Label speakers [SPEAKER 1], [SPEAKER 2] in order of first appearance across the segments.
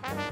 [SPEAKER 1] Bye.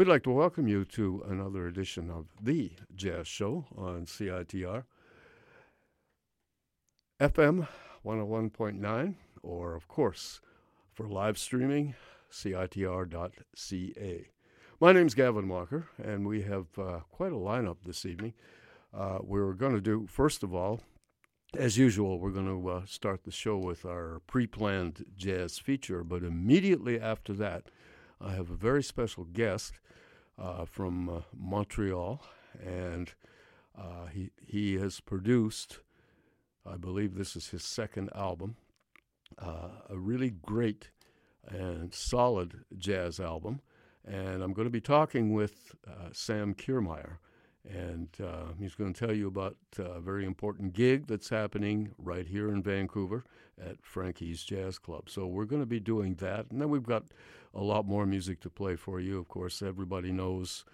[SPEAKER 1] We'd like to welcome you to another edition of The Jazz Show on CITR. FM 101.9, or of course, for live streaming, CITR.ca. My name's Gavin Walker, and we have uh, quite a lineup this evening. Uh, we're going to do, first of all, as usual, we're going to uh, start the show with our pre planned jazz feature, but immediately after that, I have a very special guest uh, from uh, Montreal, and uh, he, he has produced, I believe this is his second album, uh, a really great and solid jazz album. And I'm going to be talking with uh, Sam Kiermaier and uh, he's going to tell you about a very important gig that's happening right here in Vancouver at Frankie's Jazz Club. So we're going to be doing that, and then we've got a lot more music to play for you. Of course, everybody knows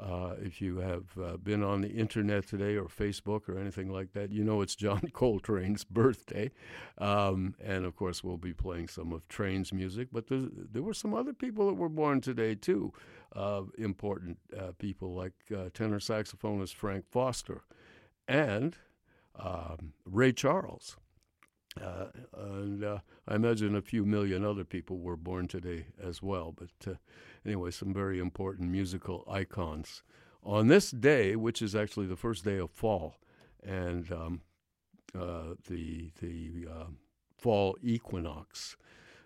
[SPEAKER 1] uh, if you have uh, been on the internet today or Facebook or anything like that, you know it's John Coltrane's birthday. Um, and of course, we'll be playing some of Trane's music. But there were some other people that were born today, too. Uh, important uh, people like uh, tenor saxophonist Frank Foster and um, Ray Charles. Uh, and uh, I imagine a few million other people were born today as well. But uh, anyway, some very important musical icons. On this day, which is actually the first day of fall, and um, uh, the the uh, fall equinox.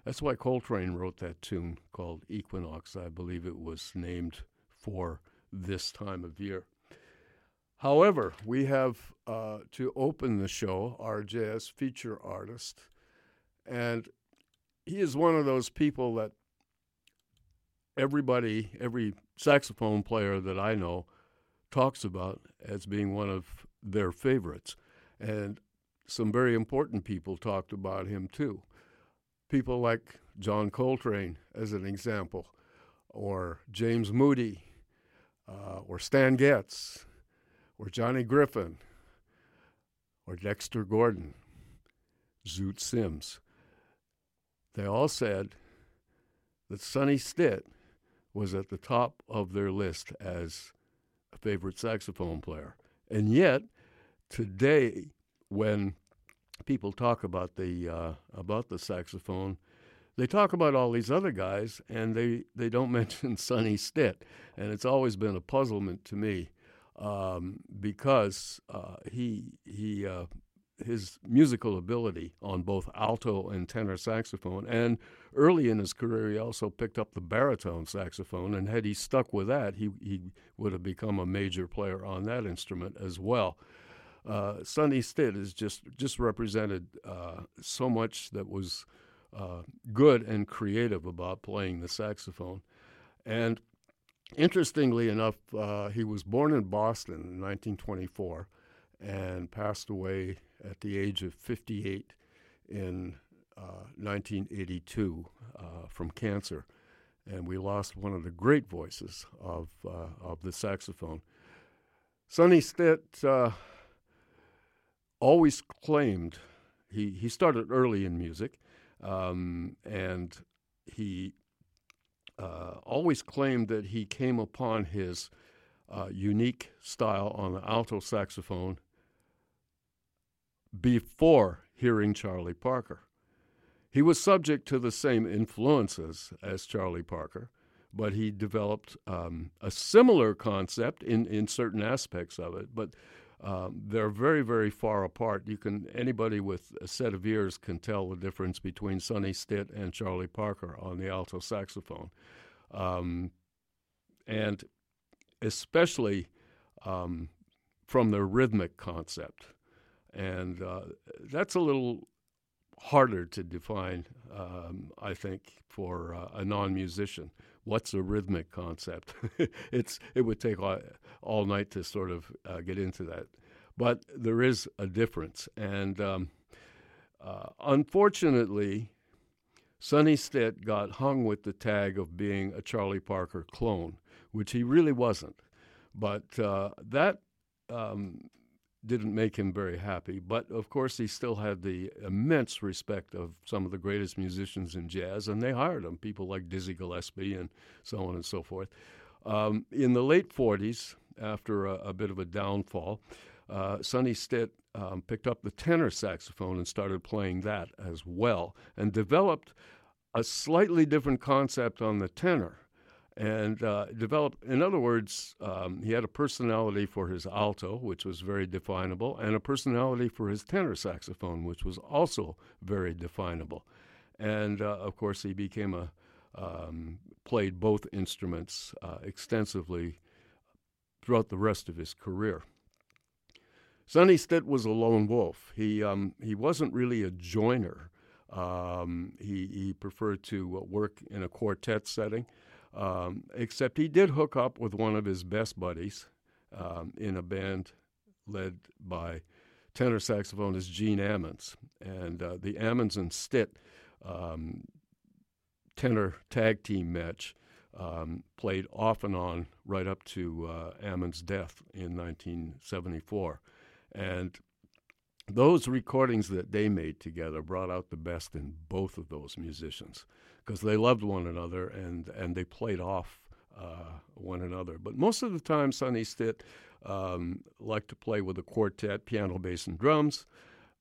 [SPEAKER 1] That's why Coltrane wrote that tune called Equinox. I believe it was named for this time of year. However, we have uh, to open the show our jazz feature artist, and he is one of those people that everybody, every saxophone player that I know, talks about as being one of their favorites. And some very important people talked about him too. People like John Coltrane, as an example, or James Moody, uh, or Stan Getz, or Johnny Griffin, or Dexter Gordon, Zoot Sims. They all said that Sonny Stitt was at the top of their list as a favorite saxophone player. And yet, today, when people talk about the uh, about the saxophone, they talk about all these other guys, and they, they don't mention Sonny Stitt, and it's always been a puzzlement to me um, because uh, he he uh, his musical ability on both alto and tenor saxophone, and early in his career he also picked up the baritone saxophone, and had he stuck with that, he he would have become a major player on that instrument as well. Uh, Sonny Stitt has just just represented uh, so much that was uh, good and creative about playing the saxophone, and Interestingly enough, uh, he was born in Boston in 1924 and passed away at the age of 58 in uh, 1982 uh, from cancer. And we lost one of the great voices of, uh, of the saxophone. Sonny Stitt uh, always claimed, he, he started early in music, um, and he uh, always claimed that he came upon his uh, unique style on the alto saxophone before hearing Charlie Parker. He was subject to the same influences as Charlie Parker, but he developed um, a similar concept in, in certain aspects of it. But um, they're very, very far apart. You can anybody with a set of ears can tell the difference between Sonny Stitt and Charlie Parker on the alto saxophone, um, and especially um, from the rhythmic concept, and uh, that's a little harder to define, um, I think, for uh, a non-musician what's a rhythmic concept? it's it would take all, all night to sort of uh, get into that, but there is a difference, and um, uh, unfortunately, Sonny Stitt got hung with the tag of being a Charlie Parker clone, which he really wasn't. But uh, that um, didn't make him very happy. But of course, he still had the immense respect of some of the greatest musicians in jazz, and they hired him, people like Dizzy Gillespie and so on and so forth. Um, in the late 40s, after a, a bit of a downfall, uh, Sonny Stitt um, picked up the tenor saxophone and started playing that as well, and developed a slightly different concept on the tenor. And uh, developed, in other words, um, he had a personality for his alto, which was very definable, and a personality for his tenor saxophone, which was also very definable. And uh, of course, he became a um, played both instruments uh, extensively throughout the rest of his career. Sonny Stitt was a lone wolf. He um, he wasn't really a joiner. Um, he he preferred to uh, work in a quartet setting, um, except he did hook up with one of his best buddies um, in a band led by tenor saxophonist Gene Ammons, and uh, the Ammons and Stitt um, tenor tag team match um, played off and on right up to uh, Ammons' death in 1974. And those recordings that they made together brought out the best in both of those musicians because they loved one another and, and they played off uh, one another. But most of the time, Sonny Stitt um, liked to play with a quartet, piano, bass, and drums.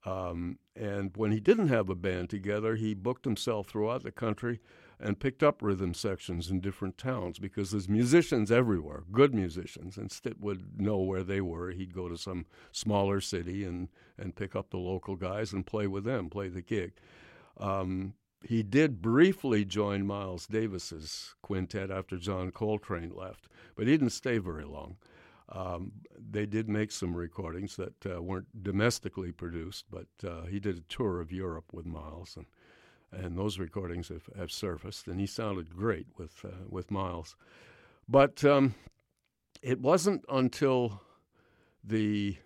[SPEAKER 1] Um, and when he didn't have a band together, he booked himself throughout the country and picked up rhythm sections in different towns because there's musicians everywhere, good musicians, and Stitt would know where they were. He'd go to some smaller city and, and pick up the local guys and play with them, play the gig. Um, he did briefly join Miles Davis's quintet after John Coltrane left, but he didn't stay very long. Um, they did make some recordings that uh, weren't domestically produced, but uh, he did a tour of Europe with Miles, and and those recordings have, have surfaced, and he sounded great with uh, with Miles. But um, it wasn't until the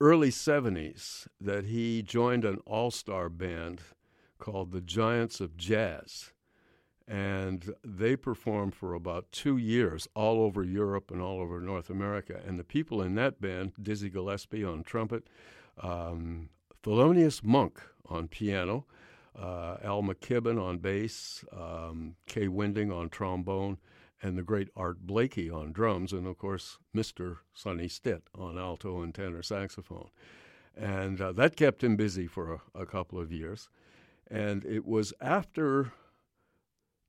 [SPEAKER 1] early 70s that he joined an all star band called the Giants of Jazz. And they performed for about two years all over Europe and all over North America. And the people in that band Dizzy Gillespie on trumpet, um, Thelonious Monk on piano, uh, Al McKibbon on bass, um, Kai Winding on trombone, and the great Art Blakey on drums, and of course, Mr. Sonny Stitt on alto and tenor saxophone. And uh, that kept him busy for a, a, couple of years. And it was after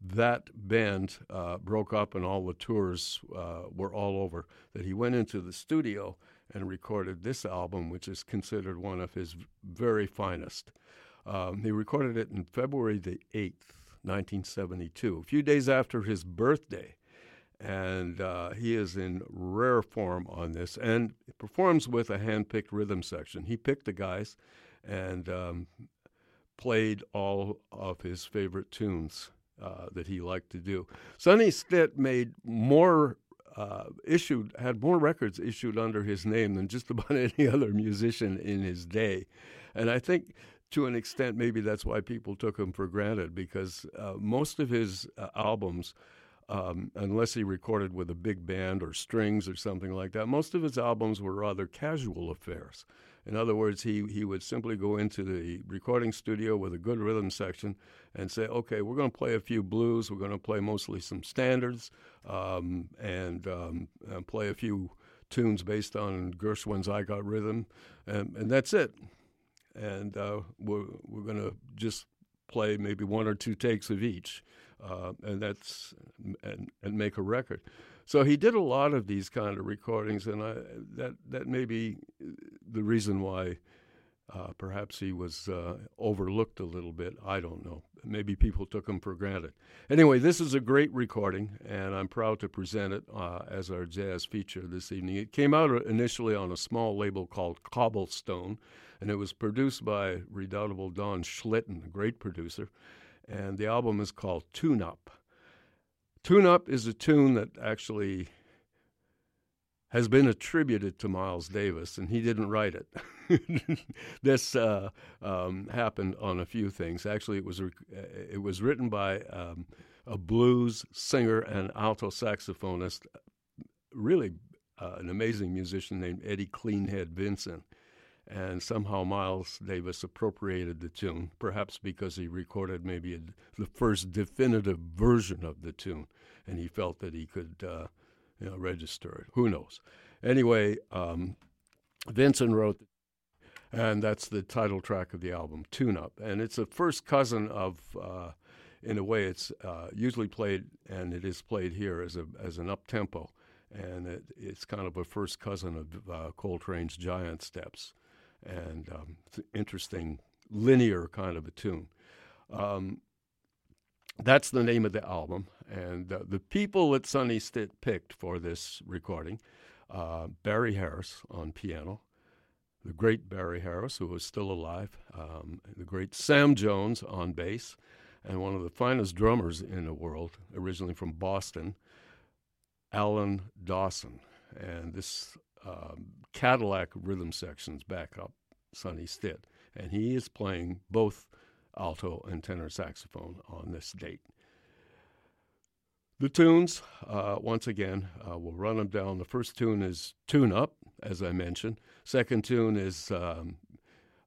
[SPEAKER 1] that band uh, broke up and all the tours uh, were all over that he went into the studio and recorded this album, which is considered one of his very finest. Um, he recorded it in February the 8th, 1972, a few days after his birthday. And uh, he is in rare form on this and performs with a hand picked rhythm section. He picked the guys and um, played all of his favorite tunes uh, that he liked to do. Sonny Stitt made more uh, issued had more records issued under his name than just about any other musician in his day, and I think to an extent, maybe that's why people took him for granted because uh, most of his uh, albums, um, unless he recorded with a big band or strings or something like that, most of his albums were rather casual affairs. In other words, he, he would simply go into the recording studio with a good rhythm section and say, okay, we're going to play a few blues, we're going to play mostly some standards, um, and, um, and play a few tunes based on Gershwin's I Got Rhythm, and, and that's it and uh, we're we're going to just play maybe one or two takes of each, uh, and that's and and make a record. So he did a lot of these kind of recordings, and I, that that may be the reason why uh, perhaps he was uh, overlooked a little bit. I don't know. Maybe people took him for granted. Anyway, this is a great recording, and I'm proud to present it uh, as our jazz feature this evening. It came out initially on a small label called Cobblestone, and it was produced by redoubtable Don Schlitten, a great producer. And the album is called Tune Up. Tune Up is a tune that actually has been attributed to Miles Davis, and he didn't write it. this uh, um, happened on a few things. Actually, it was it was written by um, a blues singer and alto saxophonist, really uh, an amazing musician named Eddie Cleanhead Vinson. And somehow Miles Davis appropriated the tune, perhaps because he recorded maybe a, the first definitive version of the tune. and he felt that he could, uh, you know, register it. Who knows? Anyway, um, Vinson wrote, and that's the title track of the album, Tune Up, and it's a first cousin of. Uh, in a way, it's uh, usually played, and it is played here as a as an up tempo, and it, it's kind of a first cousin of uh, Coltrane's Giant Steps, and um, interesting linear kind of a tune. Um, that's the name of the album, and uh, the people that Sonny Stitt picked for this recording, uh, Barry Harris on piano, the great Barry Harris, who was still alive, um, the great Sam Jones on bass, and one of the finest drummers in the world, originally from Boston, Alan Dawson. And this um, Cadillac rhythm sections back up Sonny Stitt. And he is playing both alto and tenor saxophone on this date. The tunes, uh, once again, uh, we'll run them down. The first tune is Tune Up, as I mentioned. Second tune is um,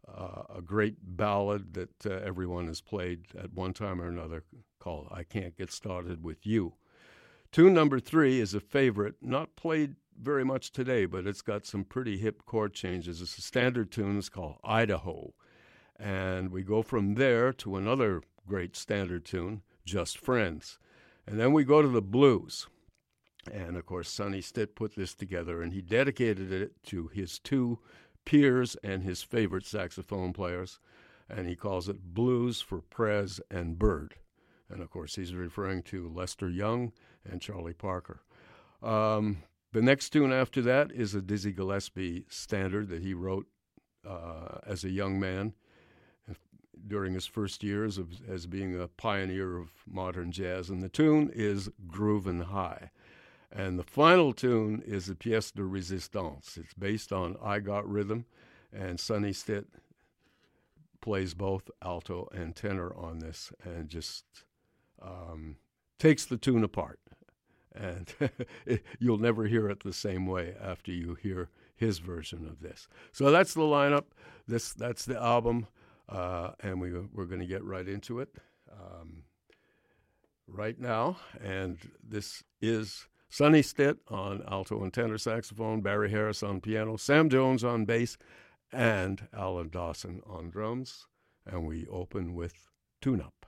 [SPEAKER 1] uh, a great ballad that uh, everyone has played at one time or another called I Can't Get Started With You. Tune number three is a favorite, not played very much today, but it's got some pretty hip chord changes. It's a standard tune. It's called Idaho. And we go from there to another great standard tune, Just Friends. And then we go to the blues. And of course, Sonny Stitt put this together and he dedicated it to his two peers and his favorite saxophone players. And he calls it Blues for Prez and Bird. And of course, he's referring to Lester Young and Charlie Parker. Um, the next tune after that is a Dizzy Gillespie standard that he wrote uh, as a young man during his first years of, as being a pioneer of modern jazz. And the tune is Groovin' High. And the final tune is a pièce de résistance. It's based on I Got Rhythm, and Sonny Stitt plays both alto and tenor on this and just um, takes the tune apart and you'll never hear it the same way after you hear his version of this. So that's the lineup. This that's the album, uh, and we we're going to get right into it um, right now. And this is Sonny Stitt on alto and tenor saxophone, Barry Harris on piano, Sam Jones on bass, and Alan Dawson on drums. And we open with Tune Up.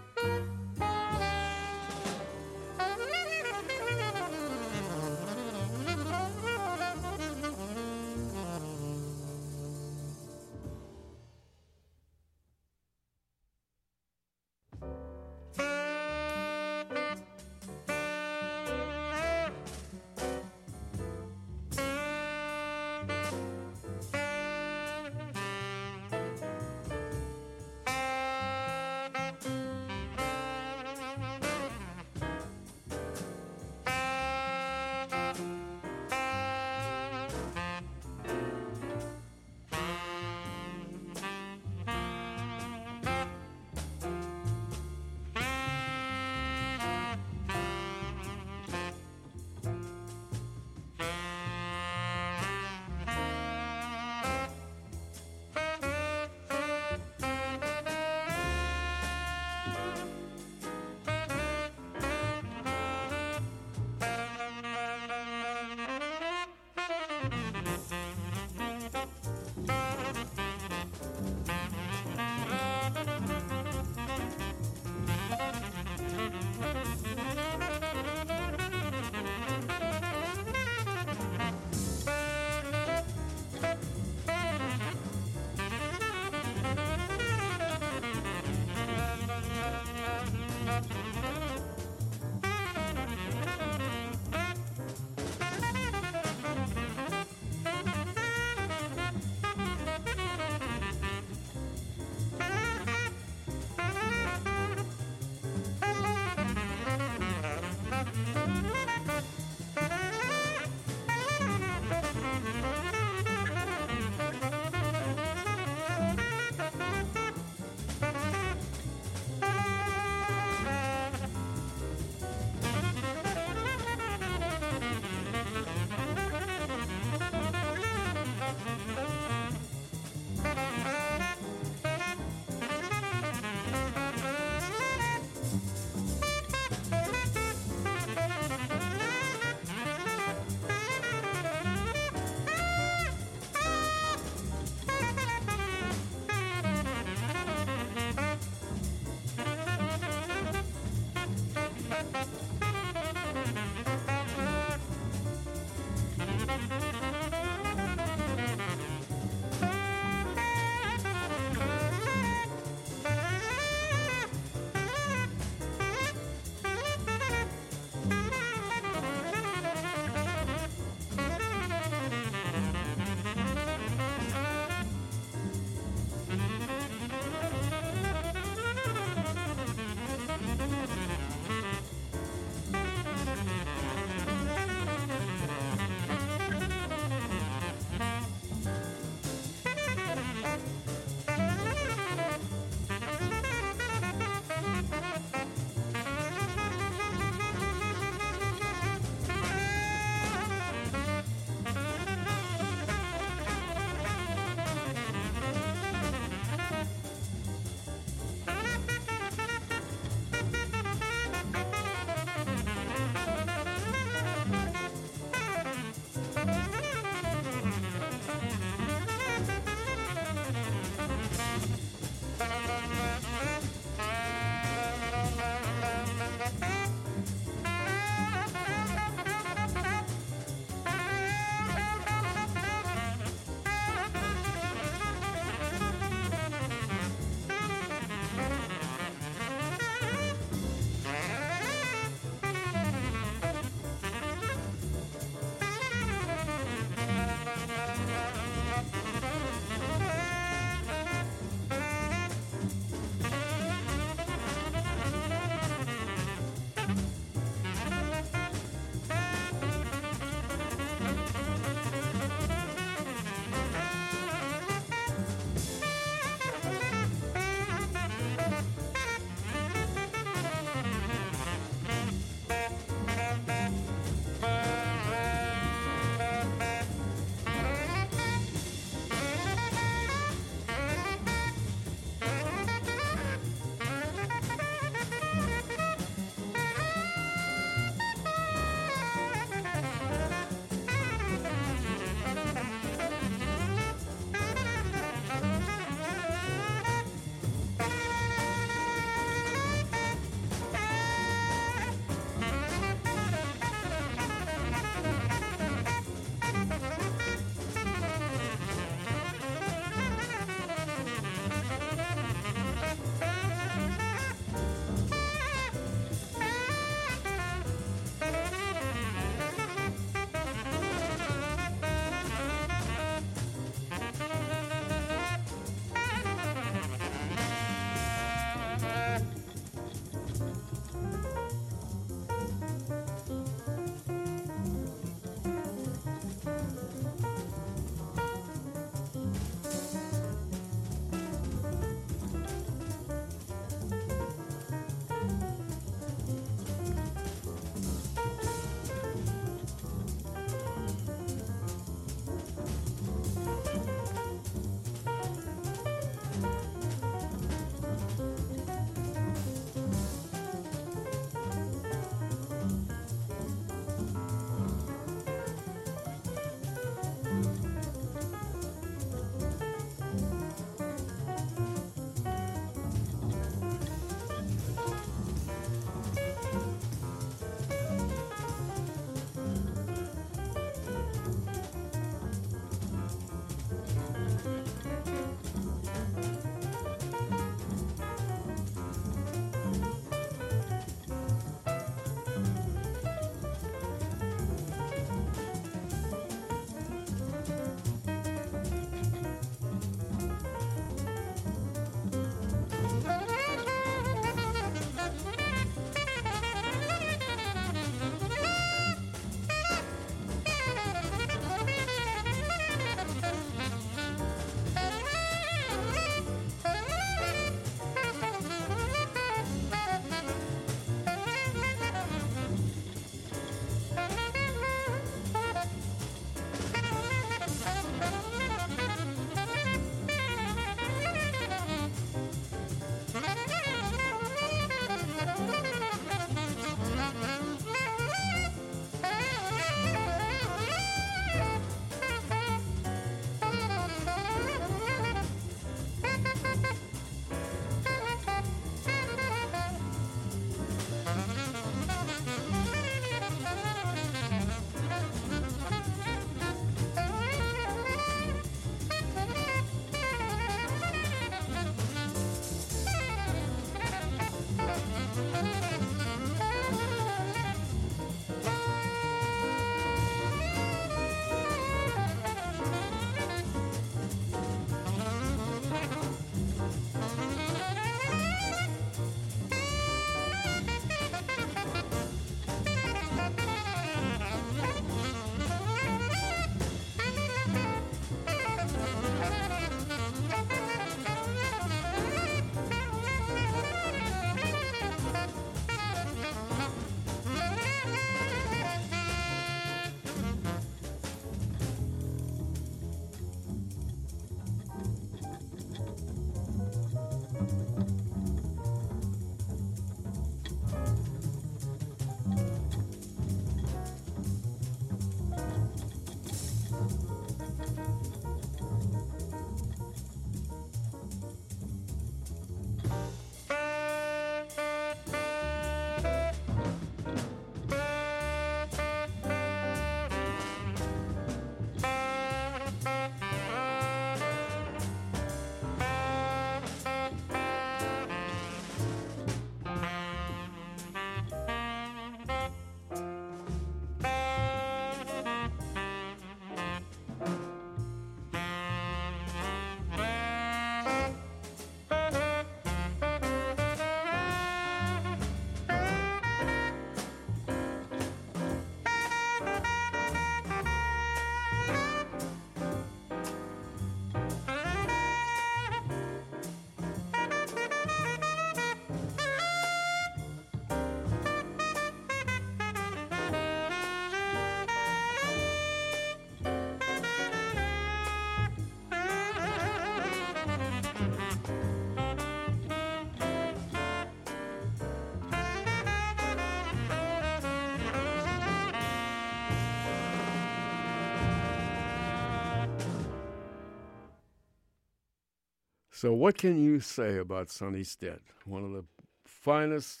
[SPEAKER 1] So, what can you say about Sonny Stitt, one of the finest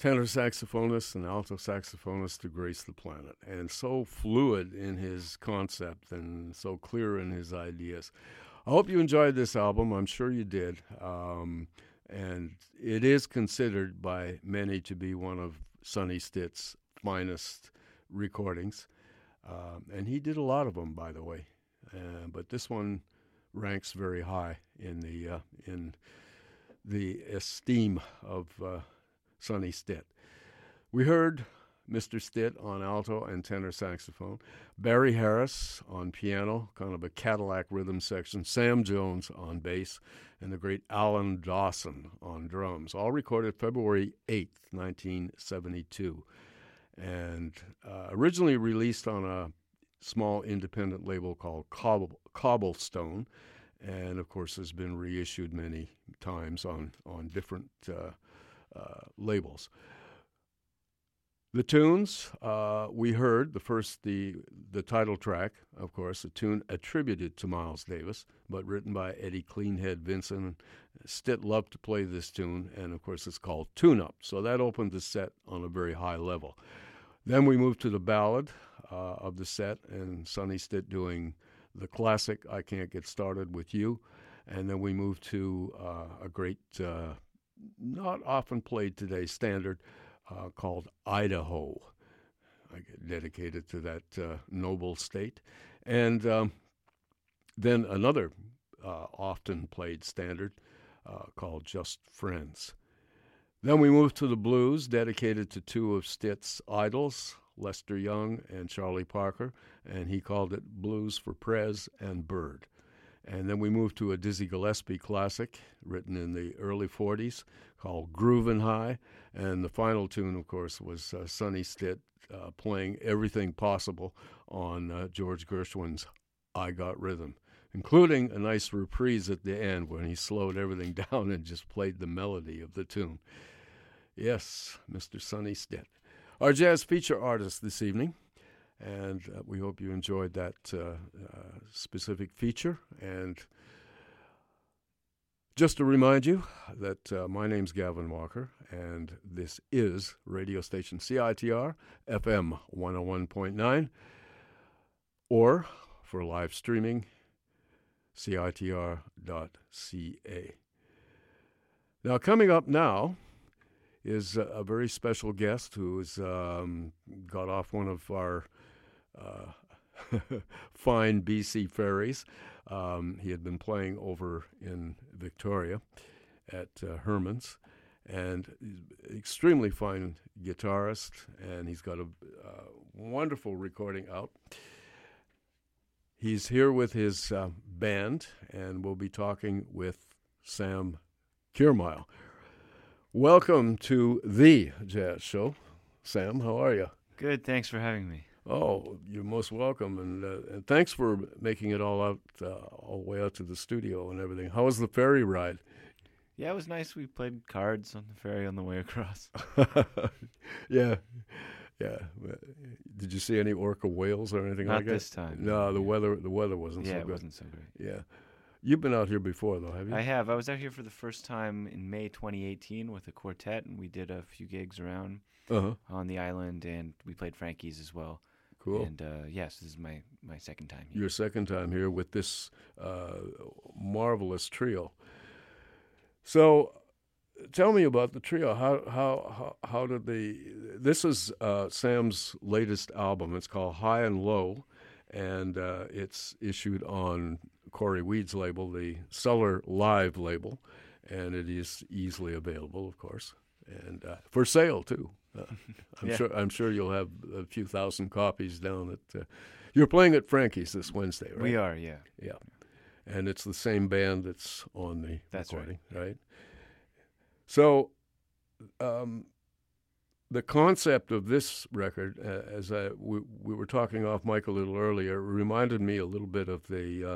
[SPEAKER 1] tenor saxophonist and alto saxophonist to grace the planet, and so fluid in his concept and so clear in his ideas. I hope you enjoyed this album. I'm sure you did. Um, and it is considered by many to be one of Sonny Stitt's finest recordings. Um, and he did a lot of them, by the way. Uh, but this one ranks very high in the uh, in the esteem of uh, Sonny Stitt. We heard Mr. Stitt on alto and tenor saxophone, Barry Harris on piano, kind of a Cadillac rhythm section, Sam Jones on bass, and the great Alan Dawson on drums, all recorded February 8th, 1972. And uh, originally released on a small independent label called Cobble, Cobblestone, and of course has been reissued many times on, on different uh, uh, labels. The tunes uh, we heard the first the the title track, of course, a tune attributed to Miles Davis, but written by Eddie Cleanhead Vinson. Stitt loved to play this tune, and of course, it's called Tune Up. So that opened the set on a very high level. Then we moved to the ballad uh, of the set, and Sonny Stitt doing the classic "I Can't Get Started with You," and then we moved to uh, a great, uh, not often played today standard uh, called Idaho. I get dedicated to that uh, noble state. And um, then another often played standard called Just Friends. Then we moved to the blues, dedicated to two of Stitt's idols, Lester Young and Charlie Parker, and he called it Blues for Prez and Bird. And then we moved to a Dizzy Gillespie classic written in the early 40s called Groovin' High. And the final tune, of course, was uh, Sonny Stitt uh, playing everything possible on uh, George Gershwin's I Got Rhythm, including a nice reprise at the end when he slowed everything down and just played the melody of the tune. Yes, Mr. Sonny Stitt. Our jazz feature artist this evening. And uh, we hope you enjoyed that uh, uh, specific feature. And just to remind you that uh, my name's Gavin Walker, and this is radio station CITR FM 101.9, or for live streaming, CITR.ca. Now, coming up now is a, very special guest who's um, got off one of our uh, fine BC ferries. Um, he had been playing over in Victoria at uh, Herman's, and extremely fine guitarist, and he's got a uh, wonderful recording out. He's here with his uh, band, and we'll be talking with Sam Kirmayer. Welcome to the Jazz Show. Sam, how are you?
[SPEAKER 2] Good, thanks for having me.
[SPEAKER 1] Oh, you're most welcome, and, uh, and thanks for making it all out, uh, all the way out to the studio and everything. How was the ferry ride?
[SPEAKER 2] Yeah, it was nice. We played cards on the ferry on the way across.
[SPEAKER 1] yeah, yeah. Did you see any orca whales or anything
[SPEAKER 2] Not
[SPEAKER 1] like that?
[SPEAKER 2] Not this time.
[SPEAKER 1] No, the weather the weather wasn't
[SPEAKER 2] yeah,
[SPEAKER 1] so
[SPEAKER 2] good.
[SPEAKER 1] good.
[SPEAKER 2] it wasn't so great.
[SPEAKER 1] Yeah. You've been out here before, though, have you?
[SPEAKER 2] I have. I was out here for the first time in May 2018 with a quartet, and we did a few gigs around
[SPEAKER 1] uh-huh.
[SPEAKER 2] on the island, and we played Frankie's as well.
[SPEAKER 1] Cool.
[SPEAKER 2] And uh, yes, this is my, my second time
[SPEAKER 1] here. Your second time here with this uh, marvelous trio. So, tell me about the trio. How how how, how did the? This is uh, Sam's latest album. It's called High and Low, and uh, it's issued on Cory Weed's label, the Cellar Live label, and it is easily available, of course, and uh, for sale too. Uh, I'm
[SPEAKER 2] yeah.
[SPEAKER 1] sure I'm sure you'll have a few thousand copies down at. Uh, you're playing at Frankie's this Wednesday, right?
[SPEAKER 2] We are, yeah.
[SPEAKER 1] Yeah, and it's the same band that's on the
[SPEAKER 2] that's
[SPEAKER 1] recording,
[SPEAKER 2] right.
[SPEAKER 1] right? So, um, the concept of this record, uh, as I, we, we, were talking off mic a little earlier, reminded me a little bit of the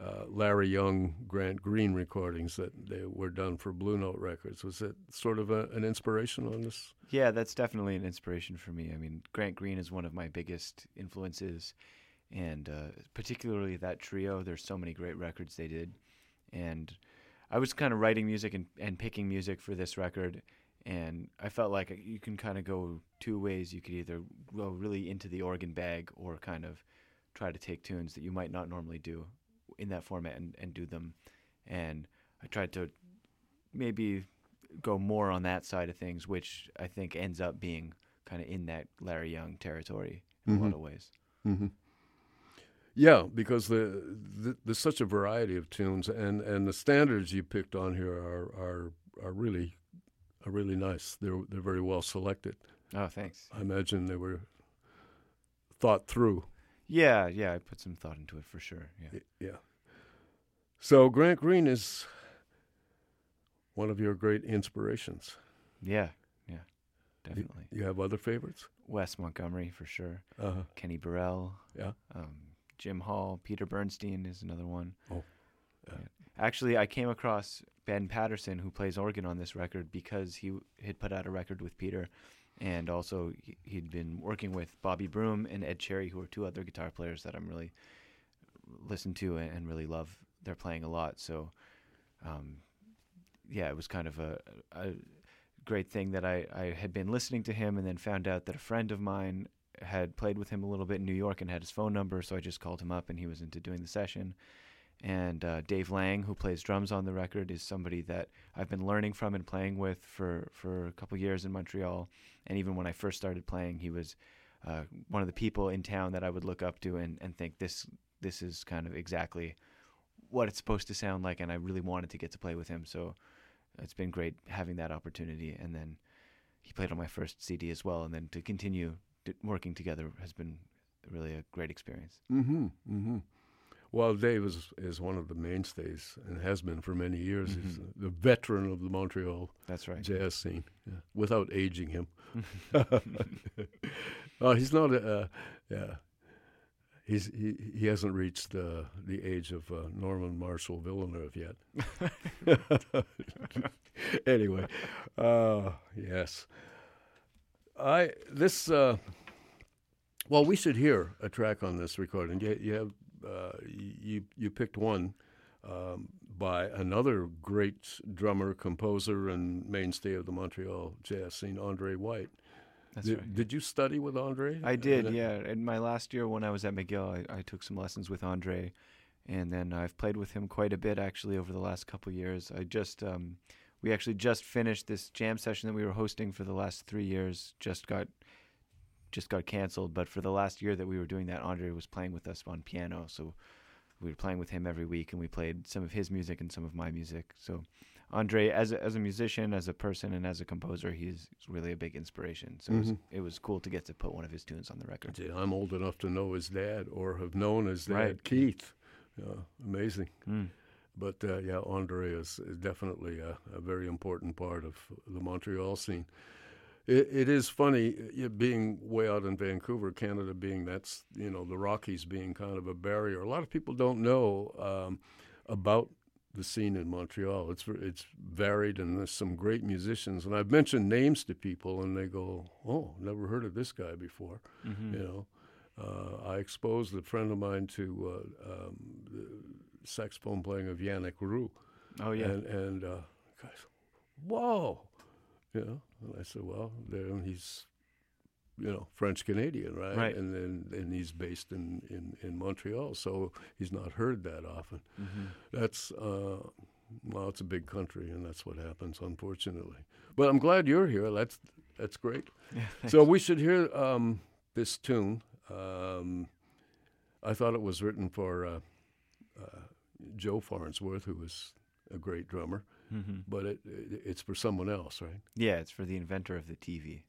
[SPEAKER 1] uh, uh, Larry Young, Grant Green recordings that they were done for Blue Note Records. Was it sort of a, an inspiration on this?
[SPEAKER 2] Yeah, that's definitely an inspiration for me. I mean, Grant Green is one of my biggest influences, and uh, particularly that trio. There's so many great records they did, and I was kind of writing music and, and picking music for this record, and I felt like you can kind of go two ways. You could either go really into the organ bag or kind of try to take tunes that you might not normally do in that format and, and do them. And I tried to maybe go more on that side of things, which I think ends up being kind of in that Larry Young territory in
[SPEAKER 1] Mhm.
[SPEAKER 2] a lot of ways.
[SPEAKER 1] Mm-hmm. Yeah, because the, the there's such a variety of tunes, and, and the standards you picked on here are are, are really are really nice. They're they're very well selected.
[SPEAKER 2] Oh, thanks.
[SPEAKER 1] I imagine they were thought through.
[SPEAKER 2] Yeah, yeah, I put some thought into it for sure. Yeah.
[SPEAKER 1] Yeah. So Grant Green is one of your great inspirations.
[SPEAKER 2] Yeah, yeah, definitely.
[SPEAKER 1] You have other favorites?
[SPEAKER 2] Wes Montgomery for sure.
[SPEAKER 1] Uh-huh.
[SPEAKER 2] Kenny Burrell.
[SPEAKER 1] Yeah.
[SPEAKER 2] Um, Jim Hall. Peter Bernstein is another one.
[SPEAKER 1] Oh, yeah.
[SPEAKER 2] Actually, I came across Ben Patterson, who plays organ on this record, because he had put out a record with Peter, and also he- he'd been working with Bobby Broom and Ed Cherry, who are two other guitar players that I'm really listen to and, and really love. They're playing a lot, so um, yeah, it was kind of a, a great thing that I, I had been listening to him and then found out that a friend of mine had played with him a little bit in New York and had his phone number, so I just called him up and he was into doing the session. And uh, Dave Lang, who plays drums on the record, is somebody that I've been learning from and playing with for, for a couple years in Montreal. And even when I first started playing, he was uh, one of the people in town that I would look up to and, and think this this is kind of exactly what it's supposed to sound like. And I really wanted to get to play with him, so it's been great having that opportunity. And then he played on my first CD as well, and then to continue working together has been really a great experience.
[SPEAKER 1] Mm-hmm. Mm-hmm. Well, Dave is, is one of the mainstays and has been for many years. He's
[SPEAKER 2] Mhm.
[SPEAKER 1] the veteran of the Montreal
[SPEAKER 2] That's right.
[SPEAKER 1] jazz scene, yeah, without aging him. oh, he's not. Uh, yeah, he's he, he hasn't reached uh, the age of uh, Norman Marshall Villeneuve yet. anyway, uh, yes, I this. Uh, well, we should hear a track on this recording. You, you have uh, you you picked one um, by another great drummer, composer, and mainstay of the Montreal jazz scene, Andre White.
[SPEAKER 2] That's
[SPEAKER 1] did,
[SPEAKER 2] right.
[SPEAKER 1] did you study with Andre?
[SPEAKER 2] I did, yeah. In my last year when I was at McGill, I, I took some lessons with Andre, and then I've played with him quite a bit actually over the last couple years. I just, um, we actually just finished this jam session that we were hosting for the last three years. Just got, just got canceled. But for the last year that we were doing that, Andre was playing with us on piano, so we were playing with him every week, and we played some of his music and some of my music. So. Andre, as a, as a musician, as a person, and as a composer, he's really a big inspiration. So it, was,
[SPEAKER 1] Mhm.
[SPEAKER 2] it was cool to get to put one of his tunes on the record.
[SPEAKER 1] I'm old enough to know his dad or have known his dad,
[SPEAKER 2] Right.
[SPEAKER 1] Keith. Yeah, amazing.
[SPEAKER 2] Mm.
[SPEAKER 1] But uh, yeah, Andre is, is definitely a, a very important part of the Montreal scene. It, it is funny uh, being way out in Vancouver, Canada, being that's you know the Rockies being kind of a barrier. A lot of people don't know um, about the scene in Montreal. It's it's varied, and there's some great musicians. And I've mentioned names to people, and they go, "Oh, never heard of this guy before."
[SPEAKER 2] hmm
[SPEAKER 1] You know, uh, I exposed a friend of mine to uh, um, the saxophone playing of Yannick Rieu,
[SPEAKER 2] Oh yeah.
[SPEAKER 1] and and uh, guys, whoa, you know. And I said, well, then he's, you know, French Canadian, right?
[SPEAKER 2] Right.
[SPEAKER 1] And then and he's based in, in in Montreal, so he's not heard that often.
[SPEAKER 2] hmm
[SPEAKER 1] That's uh, well, it's a big country, and that's what happens, unfortunately. But I'm glad you're here. That's that's great.
[SPEAKER 2] Yeah,
[SPEAKER 1] So we should hear um, this tune. Um, I thought it was written for uh, uh, Joe Farnsworth, who was a great drummer,
[SPEAKER 2] hmm
[SPEAKER 1] but it, it it's for someone else, right?
[SPEAKER 2] Yeah, it's for the inventor of the TV.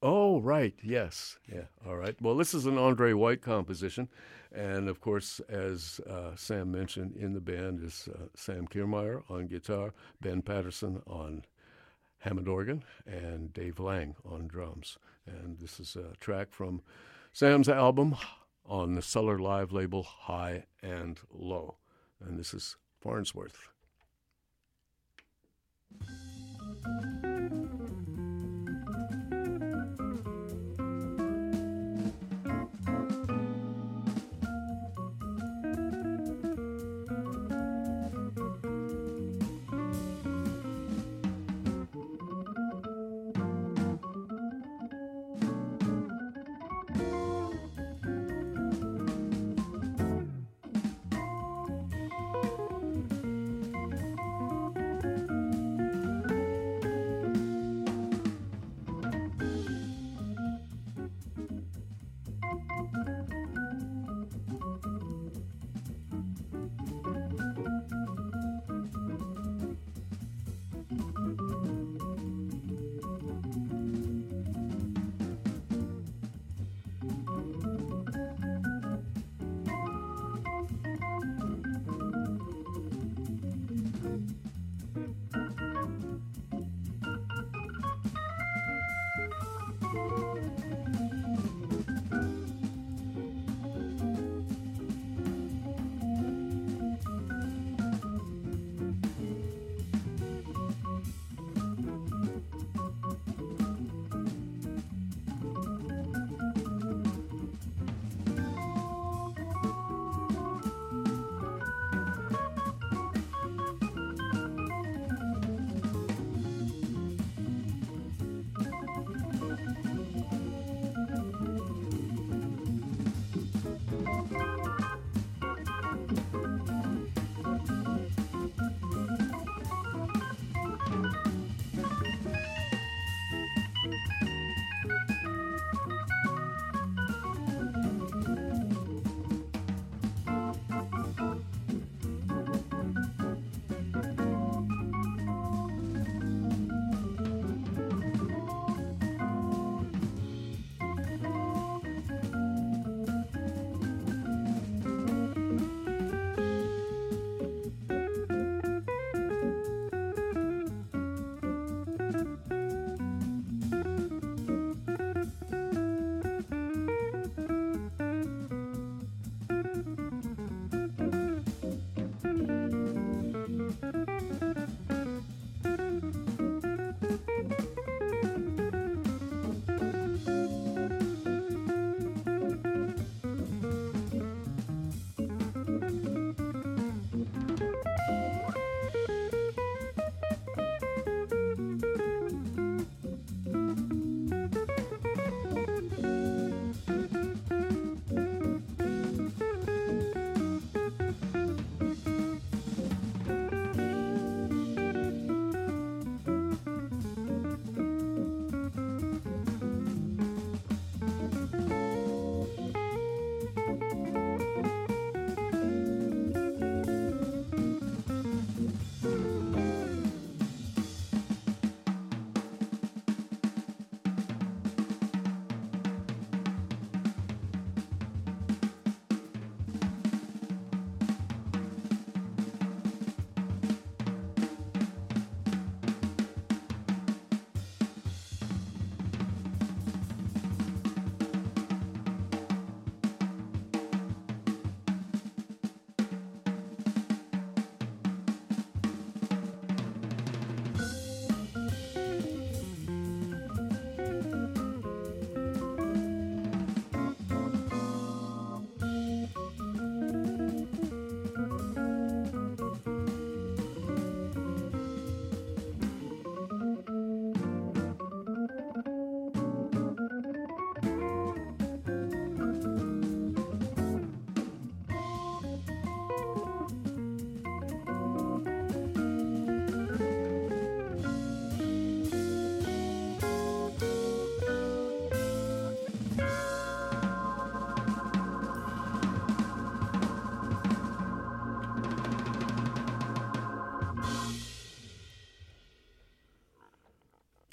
[SPEAKER 1] Oh, right. Yes. Yeah. All right. Well, this is an Andre White composition. And of course, as uh, Sam mentioned, in the band is uh, Sam Kirmayer on guitar, Ben Patterson on Hammond organ, and Dave Lang on drums. And this is a track from Sam's album on the Cellar Live label, High and Low. And this is Farnsworth. Thank you.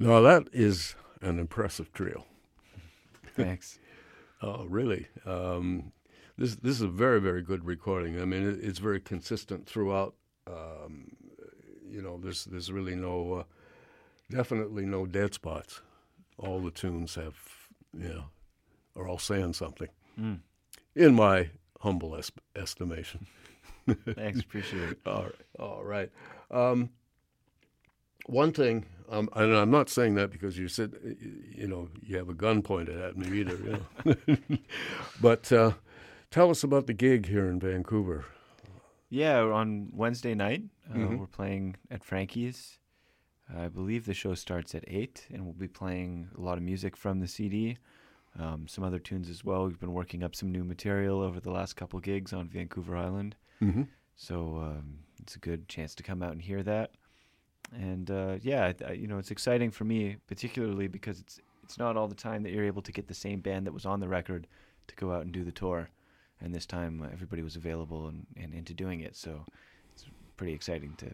[SPEAKER 1] Now that is an impressive trio.
[SPEAKER 2] Thanks.
[SPEAKER 1] oh, really? Um, this this is a very very good recording. I mean, it, it's very consistent throughout. Um, you know, there's there's really no, uh, definitely no dead spots. All the tunes have, you know, are all saying something.
[SPEAKER 2] Mm.
[SPEAKER 1] In my humble es- estimation.
[SPEAKER 2] Thanks, appreciate it.
[SPEAKER 1] All right. All right. Um, one thing, um, and I'm not saying that because you said, you know, you have a gun pointed at me either, you know. but uh, tell us about the gig here in Vancouver.
[SPEAKER 2] Yeah, on Wednesday night, uh,
[SPEAKER 1] Mhm.
[SPEAKER 2] we're playing at Frankie's. I believe the show starts at 8, and we'll be playing a lot of music from the CD, um, some other tunes as well. We've been working up some new material over the last couple gigs on Vancouver Island.
[SPEAKER 1] Mm-hmm.
[SPEAKER 2] So um, it's a good chance to come out and hear that. And uh, yeah, you know, it's exciting for me, particularly because it's it's not all the time that you're able to get the same band that was on the record to go out and do the tour. And this time, uh, everybody was available and, and into doing it. So it's pretty exciting to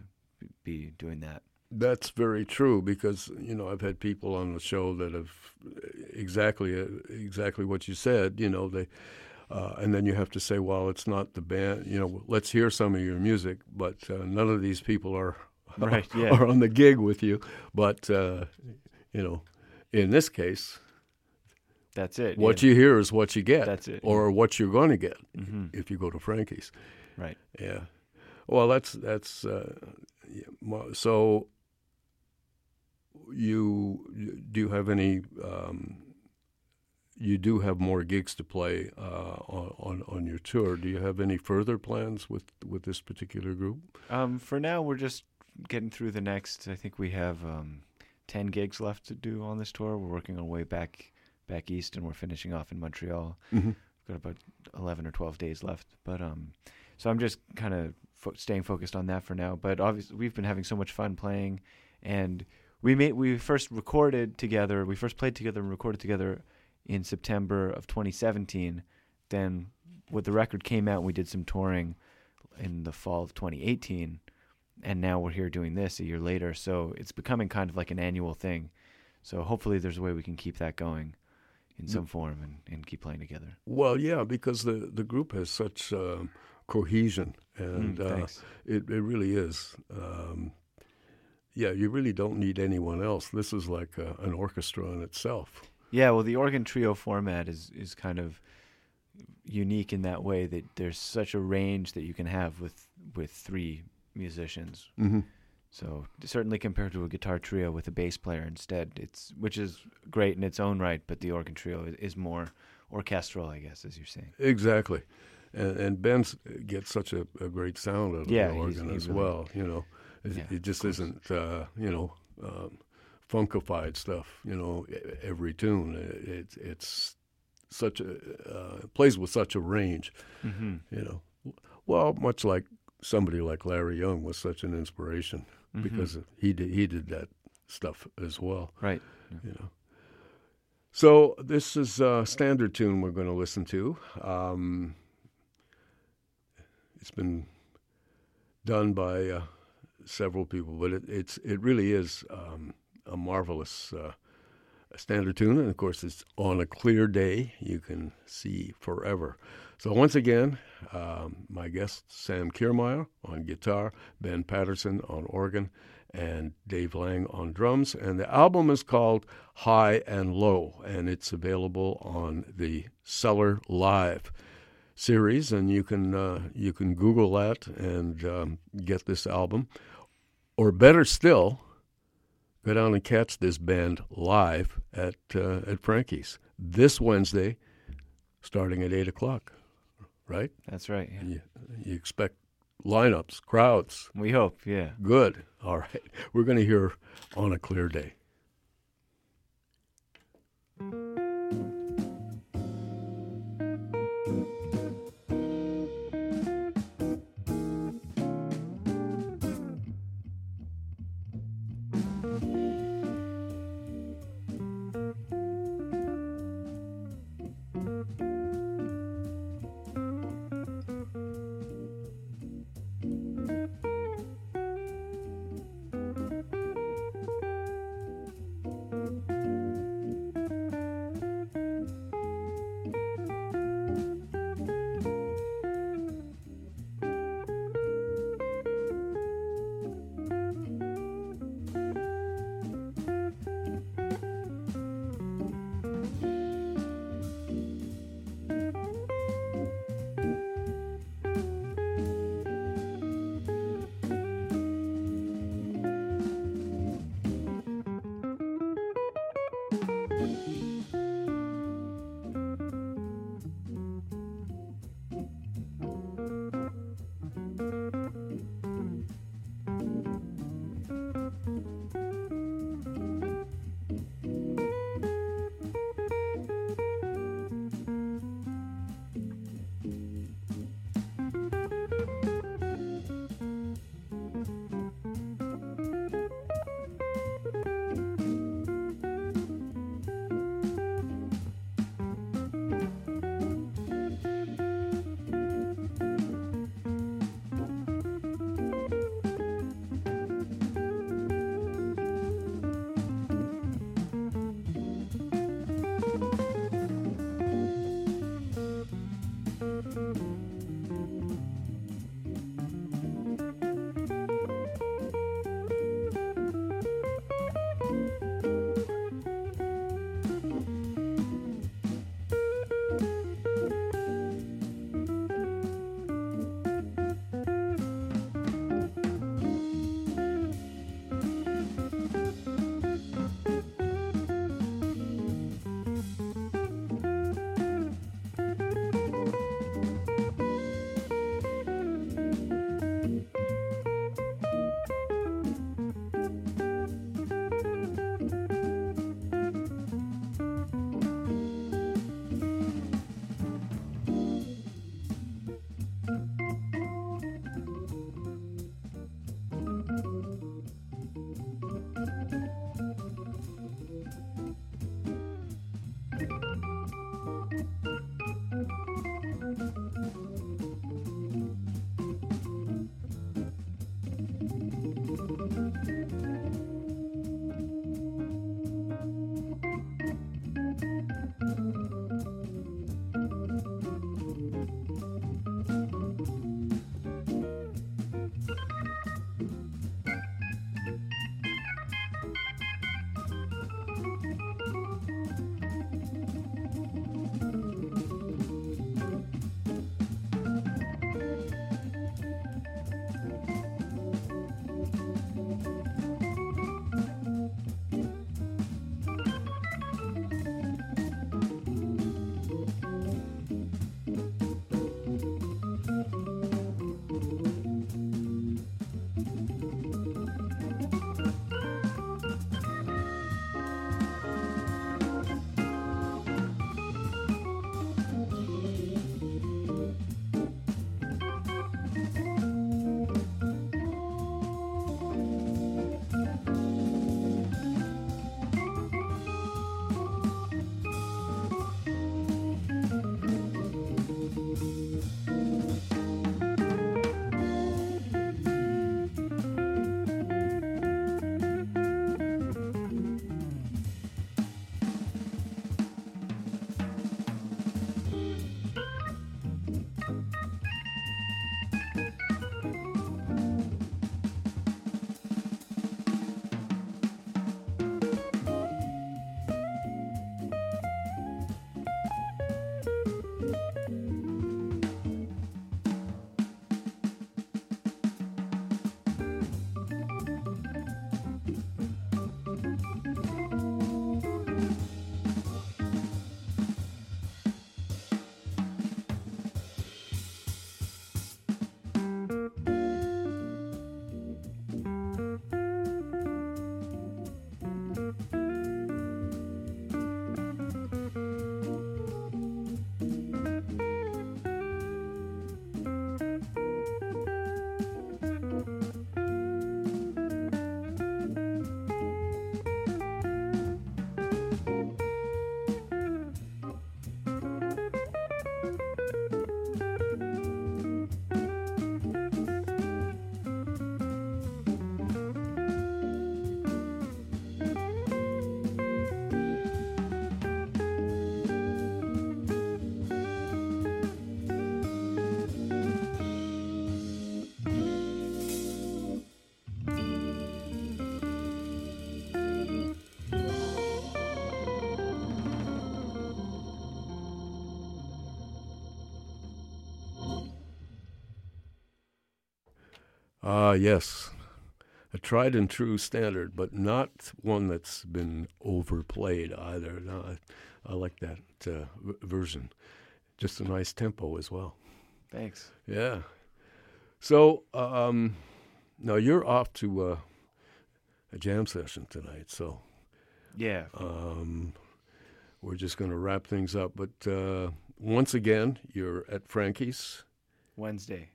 [SPEAKER 2] be doing that.
[SPEAKER 1] That's very true because you know I've had people on the show that have exactly uh, exactly what you said. You know they, uh, and then you have to say, well, it's not the band. You know, let's hear some of your music, but uh, none of these people are
[SPEAKER 2] Right, yeah.
[SPEAKER 1] are on the gig with you. But uh, you know, in this case,
[SPEAKER 2] That's it.
[SPEAKER 1] what
[SPEAKER 2] yeah.
[SPEAKER 1] you hear is what you get,
[SPEAKER 2] That's it,
[SPEAKER 1] or what you're going to get
[SPEAKER 2] hmm
[SPEAKER 1] if you go to Frankie's.
[SPEAKER 2] Right.
[SPEAKER 1] Yeah. Well, that's that's uh, yeah, so. You do you have any? Um, you do have more gigs to play uh, on, on on your tour. Do you have any further plans with with this particular group?
[SPEAKER 2] Um, for now, we're just getting through the next. I think we have um, ten gigs left to do on this tour. We're working our way back back east, and we're finishing off in Montreal.
[SPEAKER 1] Mm-hmm.
[SPEAKER 2] We've got about eleven or twelve days left. But um, so I'm just kind of fo- staying focused on that for now. But obviously, we've been having so much fun playing, and we made we first recorded together. We first played together and recorded together in September of 2017. Then, with the record came out, we did some touring in the fall of 2018, and now we're here doing this a year later. So it's becoming kind of like an annual thing. So hopefully, there's a way we can keep that going in some form and, and keep playing together.
[SPEAKER 1] Well, yeah, because the the group has such um, cohesion, and
[SPEAKER 2] Mm,
[SPEAKER 1] uh, it it really is. Um, yeah, you really don't need anyone else. This is like a, an orchestra in itself.
[SPEAKER 2] Yeah, well, the organ trio format is is kind of unique in that way that there's such a range that you can have with with three musicians.
[SPEAKER 1] Mm-hmm.
[SPEAKER 2] So certainly compared to a guitar trio with a bass player instead, it's which is great in its own right, but the organ trio is, is more orchestral, I guess, as you're saying.
[SPEAKER 1] Exactly, and, and Ben gets such a, a great sound out of
[SPEAKER 2] Yeah,
[SPEAKER 1] the organ as
[SPEAKER 2] really-
[SPEAKER 1] well. You know, it,
[SPEAKER 2] Yeah,
[SPEAKER 1] it just isn't uh, you know um, funkified stuff. You know, every tune it, it's it's such a uh, plays with such a range.
[SPEAKER 2] Mm-hmm.
[SPEAKER 1] You know, well, much like somebody like Larry Young was such an inspiration
[SPEAKER 2] Mm-hmm.
[SPEAKER 1] because he did he did that stuff as well.
[SPEAKER 2] right,
[SPEAKER 1] you know. So this is a standard tune we're going to listen to. Um, it's been done by uh, several people, but it, it's it really is um, a marvelous uh, standard tune, and of course, it's on a clear day. You can see forever. So once again, um, my guest Sam Kirmayer on guitar, Ben Patterson on organ, and Dave Lang on drums. And the album is called High and Low, and it's available on the Cellar Live series. And you can uh, you can Google that and um, get this album, or better still, go down and catch this band live at uh, at Frankie's this Wednesday, starting at eight o'clock. Right?
[SPEAKER 2] that's right. Yeah.
[SPEAKER 1] You, you expect lineups, crowds.
[SPEAKER 2] We hope, yeah.
[SPEAKER 1] Good. All right. We're going to hear on a clear day. Ah, yes. A tried and true standard, but not one that's been overplayed either. No, I, I like that uh, v- version. Just a nice tempo as well.
[SPEAKER 2] Thanks.
[SPEAKER 1] Yeah. So um, now you're off to uh, a jam session tonight. So
[SPEAKER 2] Yeah.
[SPEAKER 1] um, we're just going to wrap things up. But uh, once again, you're at Frankie's
[SPEAKER 2] Wednesday.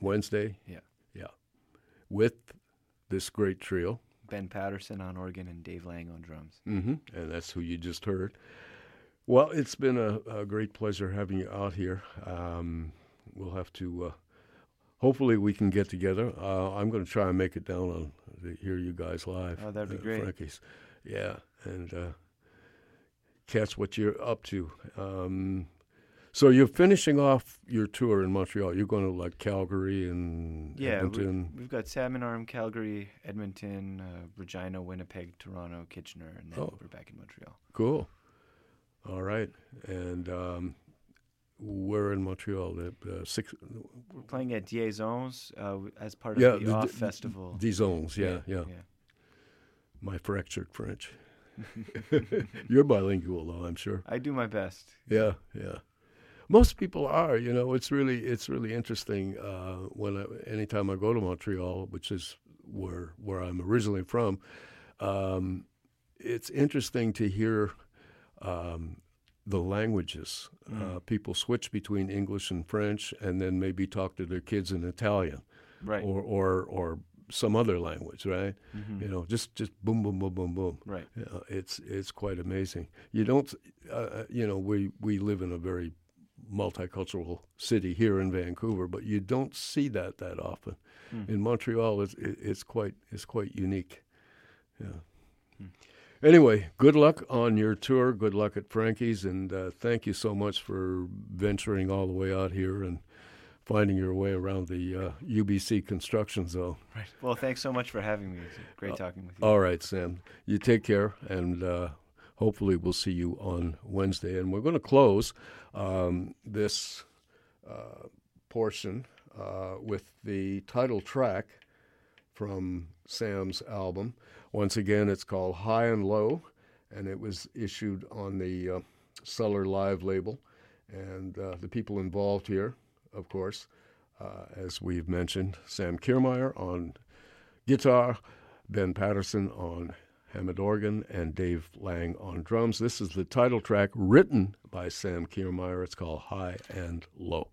[SPEAKER 1] Wednesday.
[SPEAKER 2] Yeah.
[SPEAKER 1] This great trio.
[SPEAKER 2] Ben Patterson on organ and Dave Lang on drums.
[SPEAKER 1] hmm And that's who you just heard. Well, it's been a, a great pleasure having you out here. Um, we'll have to, uh, hopefully, we can get together. Uh, I'm going to try and make it down on to hear you guys live.
[SPEAKER 2] Oh, that'd be
[SPEAKER 1] at
[SPEAKER 2] great.
[SPEAKER 1] Frankie's. Yeah, and uh, catch what you're up to. Um, so you're finishing off your tour in Montreal. You're going to like Calgary and
[SPEAKER 2] Yeah, we,
[SPEAKER 1] Edmonton.
[SPEAKER 2] we've got Salmon Arm, Calgary, Edmonton, uh, Regina, Winnipeg, Toronto, Kitchener, and then
[SPEAKER 1] Oh.
[SPEAKER 2] we're back in Montreal.
[SPEAKER 1] Cool. All right, and um, we're in Montreal. Uh, six
[SPEAKER 2] We're playing at Dièse Onze uh, as part of
[SPEAKER 1] Yeah,
[SPEAKER 2] the,
[SPEAKER 1] the-
[SPEAKER 2] Off
[SPEAKER 1] the-
[SPEAKER 2] Festival.
[SPEAKER 1] Dièse Onze. Yeah, yeah,
[SPEAKER 2] yeah.
[SPEAKER 1] My fractured French. You're bilingual, though. I'm sure.
[SPEAKER 2] I do my best.
[SPEAKER 1] Yeah, yeah. Most people are. You know, it's really it's really interesting. Uh, when I, anytime I go to Montreal, which is where where I'm originally from, um, it's interesting to hear um, the languages.
[SPEAKER 2] Mm.
[SPEAKER 1] Uh, people switch between English and French, and then maybe talk to their kids in Italian
[SPEAKER 2] Right.
[SPEAKER 1] or or or some other language, right?
[SPEAKER 2] Mhm.
[SPEAKER 1] You know, just just boom, boom, boom, boom, boom.
[SPEAKER 2] Right.
[SPEAKER 1] Yeah, it's it's quite amazing. You don't, uh, you know, we we live in a very multicultural city here in Vancouver, but you don't see that that often.
[SPEAKER 2] Hmm.
[SPEAKER 1] In Montreal, it's it's quite it's quite unique. Yeah.
[SPEAKER 2] Hmm.
[SPEAKER 1] Anyway, good luck on your tour. Good luck at Frankie's, and uh, thank you so much for venturing all the way out here and finding your way around the uh, UBC construction zone.
[SPEAKER 2] Right. Well, thanks so much for having me. It's great
[SPEAKER 1] Uh,
[SPEAKER 2] talking with you.
[SPEAKER 1] All right, Sam. You take care, and uh, hopefully we'll see you on Wednesday. And we're going to close um, this uh, portion uh, with the title track from Sam's album. Once again, it's called High and Low, and it was issued on the uh, Live label. And uh, the people involved here, of course, uh, as we've mentioned, Sam Kirmayer on guitar, Ben Patterson on Hammond organ, and Dave Lang on drums. This is the title track written by Sam Kirmayer. It's called High and Low.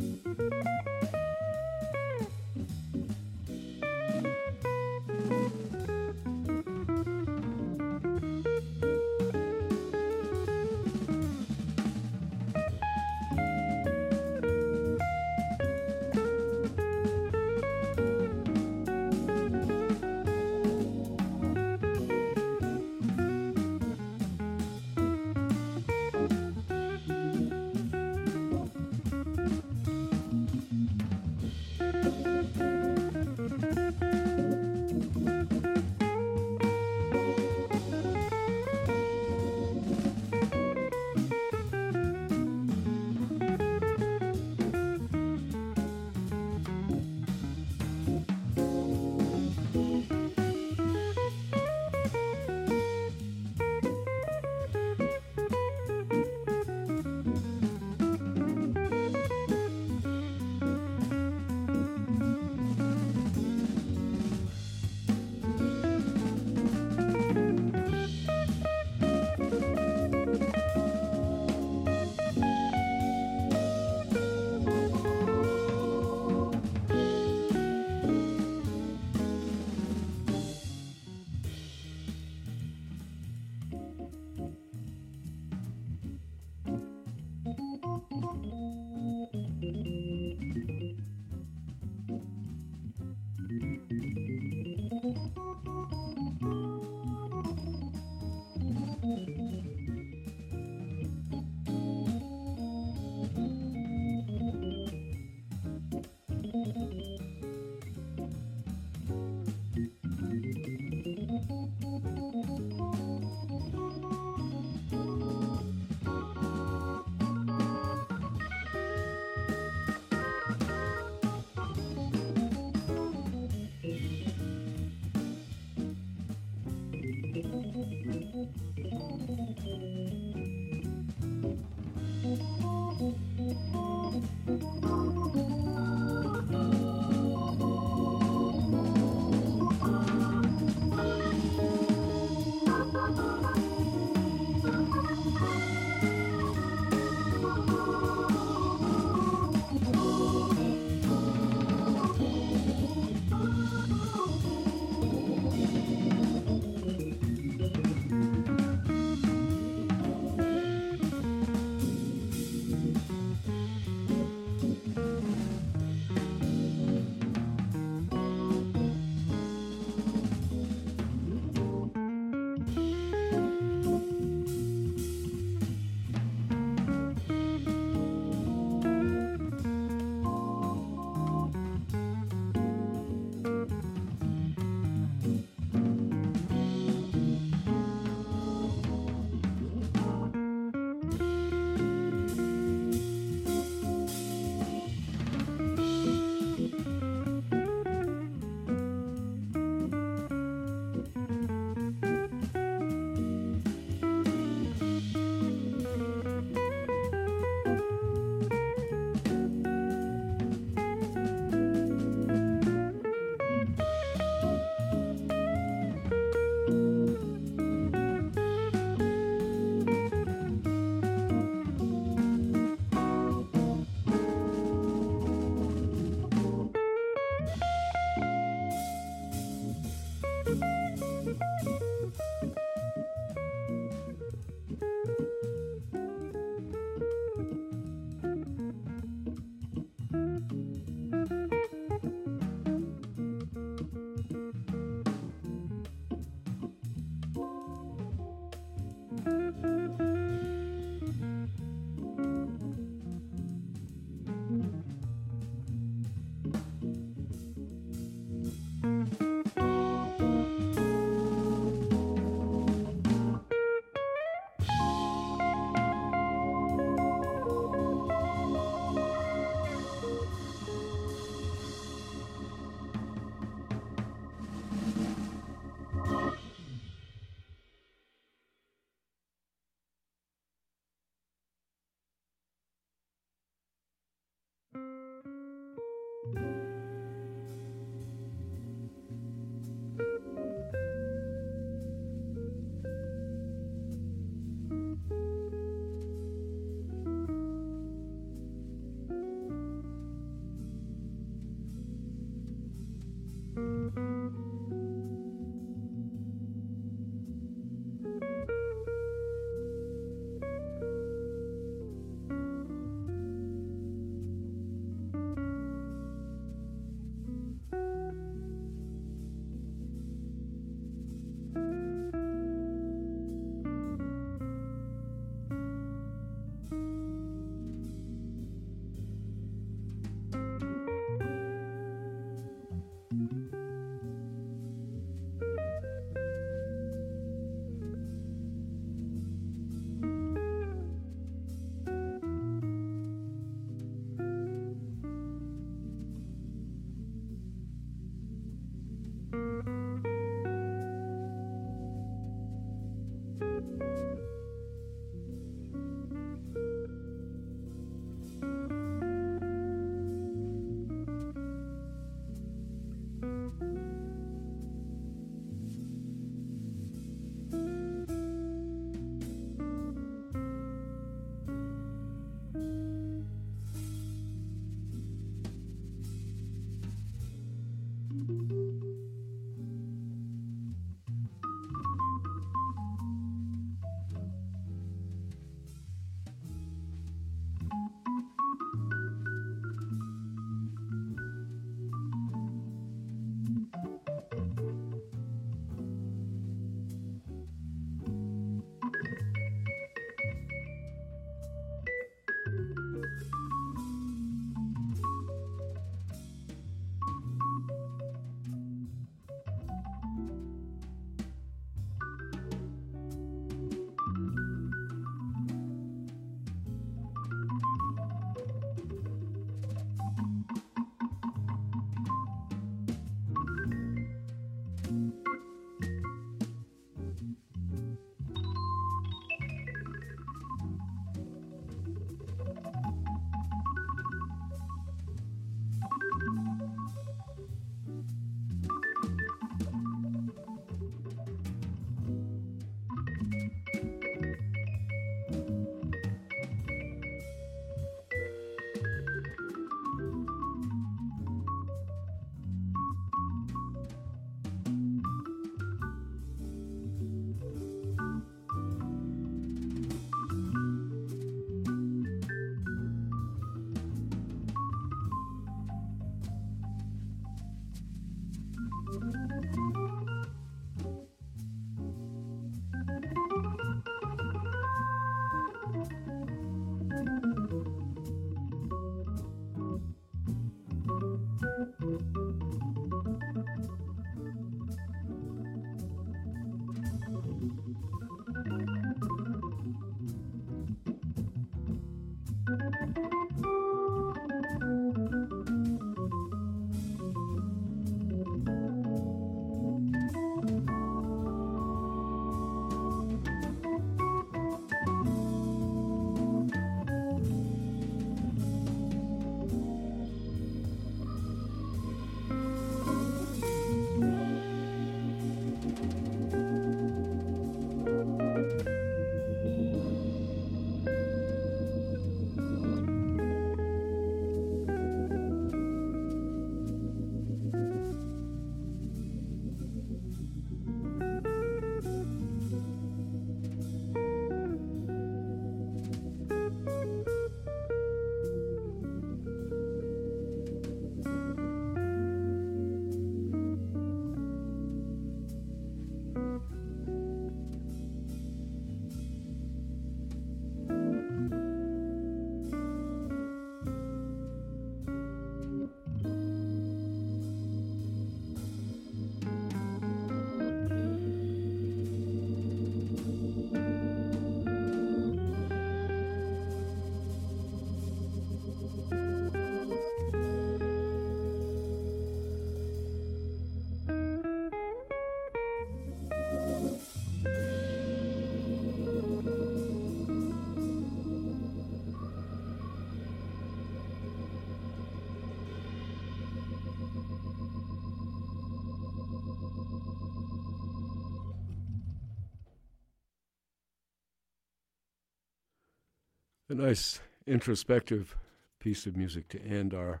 [SPEAKER 1] A nice introspective piece of music to end our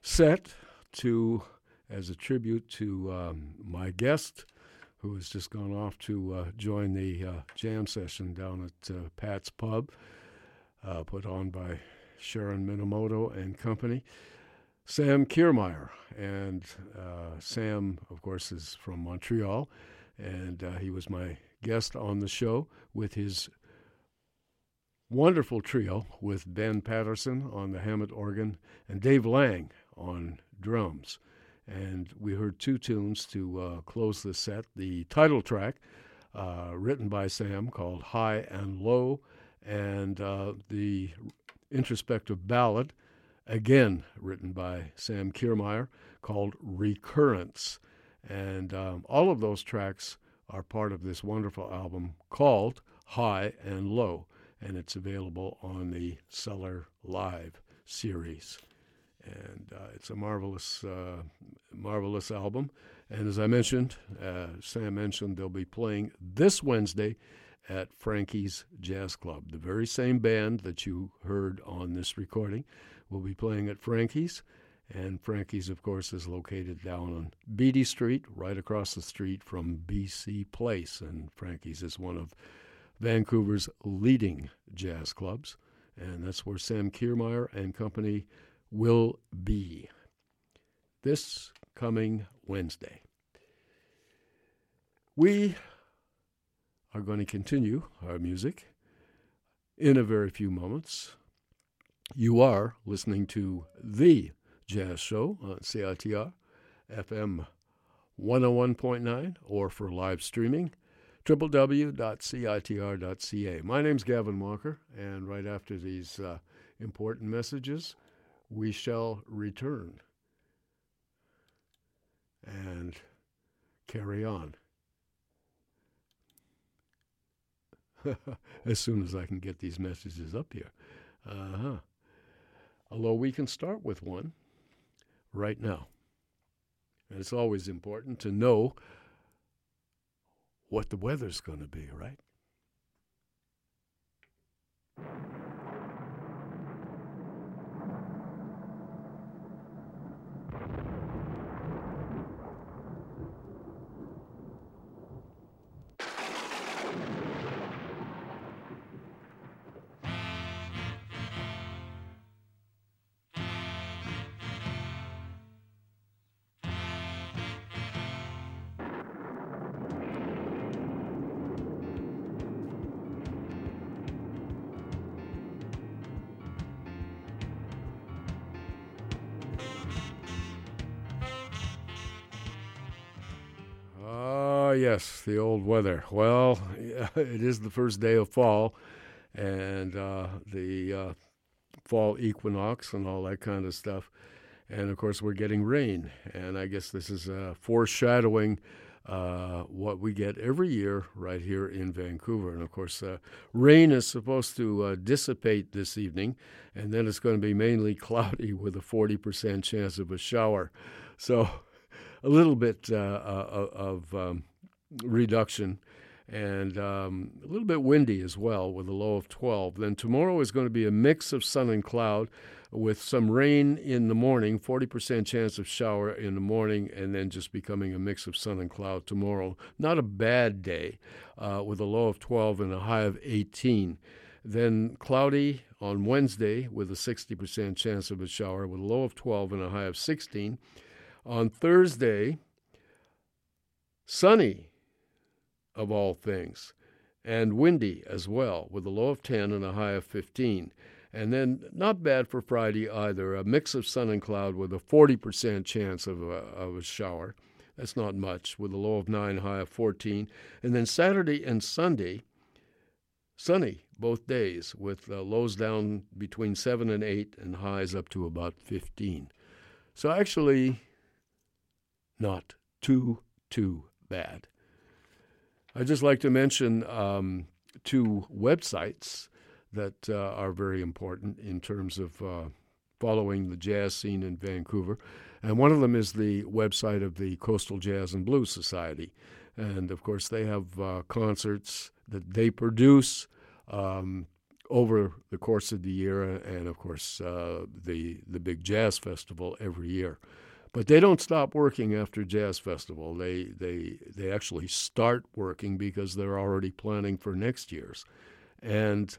[SPEAKER 1] set to as a tribute to um, my guest who has just gone off to uh, join the uh, jam session down at uh, Pat's Pub, uh, put on by Sharon Minemoto and company. Sam Kirmayer. And uh, Sam, of course, is from Montreal, and uh, he was my guest on the show with his wonderful trio with Ben Paterson on the Hammond organ and Dave Laing on drums. And we heard two tunes to uh, close the set. The title track, uh, written by Sam, called High and Low, and uh, the introspective ballad, again written by Sam Kirmayer, called Recurrence. And um, all of those tracks are part of this wonderful album called High and Low and it's available on the Cellar Live series. And uh, it's a marvelous, uh, marvelous album. And as I mentioned, uh, Sam mentioned they'll be playing this Wednesday at Frankie's Jazz Club. The very same band that you heard on this recording will be playing at Frankie's. And Frankie's, of course, is located down on Beatty Street, right across the street from BC Place. And Frankie's is one of Vancouver's leading jazz clubs, and that's where Sam Kirmayer and company will be this coming Wednesday. We are going to continue our music in a very few moments. You are listening to The Jazz Show on CITR FM 101.9 or for live streaming www.citr.ca. My name's Gavin Walker, and right after these uh, important messages, we shall return and carry on. as soon as I can get these messages up here. Uh huh. Although we can start with one right now. And it's always important to know what the weather's going to be, right? The old weather. Well, it is the first day of fall, and uh, the uh, fall equinox and all that kind of stuff. And of course, we're getting rain, and I guess this is uh, foreshadowing uh, what we get every year right here in Vancouver. And of course, uh, rain is supposed to uh, dissipate this evening, and then it's going to be mainly cloudy with a 40% chance of a shower. So, a little bit uh, of um, reduction and um, a little bit windy as well with a low of 12. Then tomorrow is going to be a mix of sun and cloud with some rain in the morning, 40% chance of shower in the morning, and then just becoming a mix of sun and cloud tomorrow. Not a bad day uh, with a low of 12 and a high of 18. Then cloudy on Wednesday with a 60% chance of a shower with a low of 12 and a high of 16. On Thursday, sunny of all things, and windy as well, with a low of 10 and a high of 15. And then not bad for Friday either, a mix of sun and cloud with a 40% chance of a, of a shower. That's not much, with a low of 9, high of 14. And then Saturday and Sunday, sunny both days, with uh, lows down between 7 and 8 and highs up to about 15. So actually, not too, too bad. I'd just like to mention um, two websites that uh, are very important in terms of uh, following the jazz scene in Vancouver. And one of them is the website of the Coastal Jazz and Blues Society. And of course, they have uh, concerts that they produce um, over the course of the year, and of course uh, the the big jazz festival every year. But they don't stop working after Jazz Festival. They they they actually start working because they're already planning for next year's, and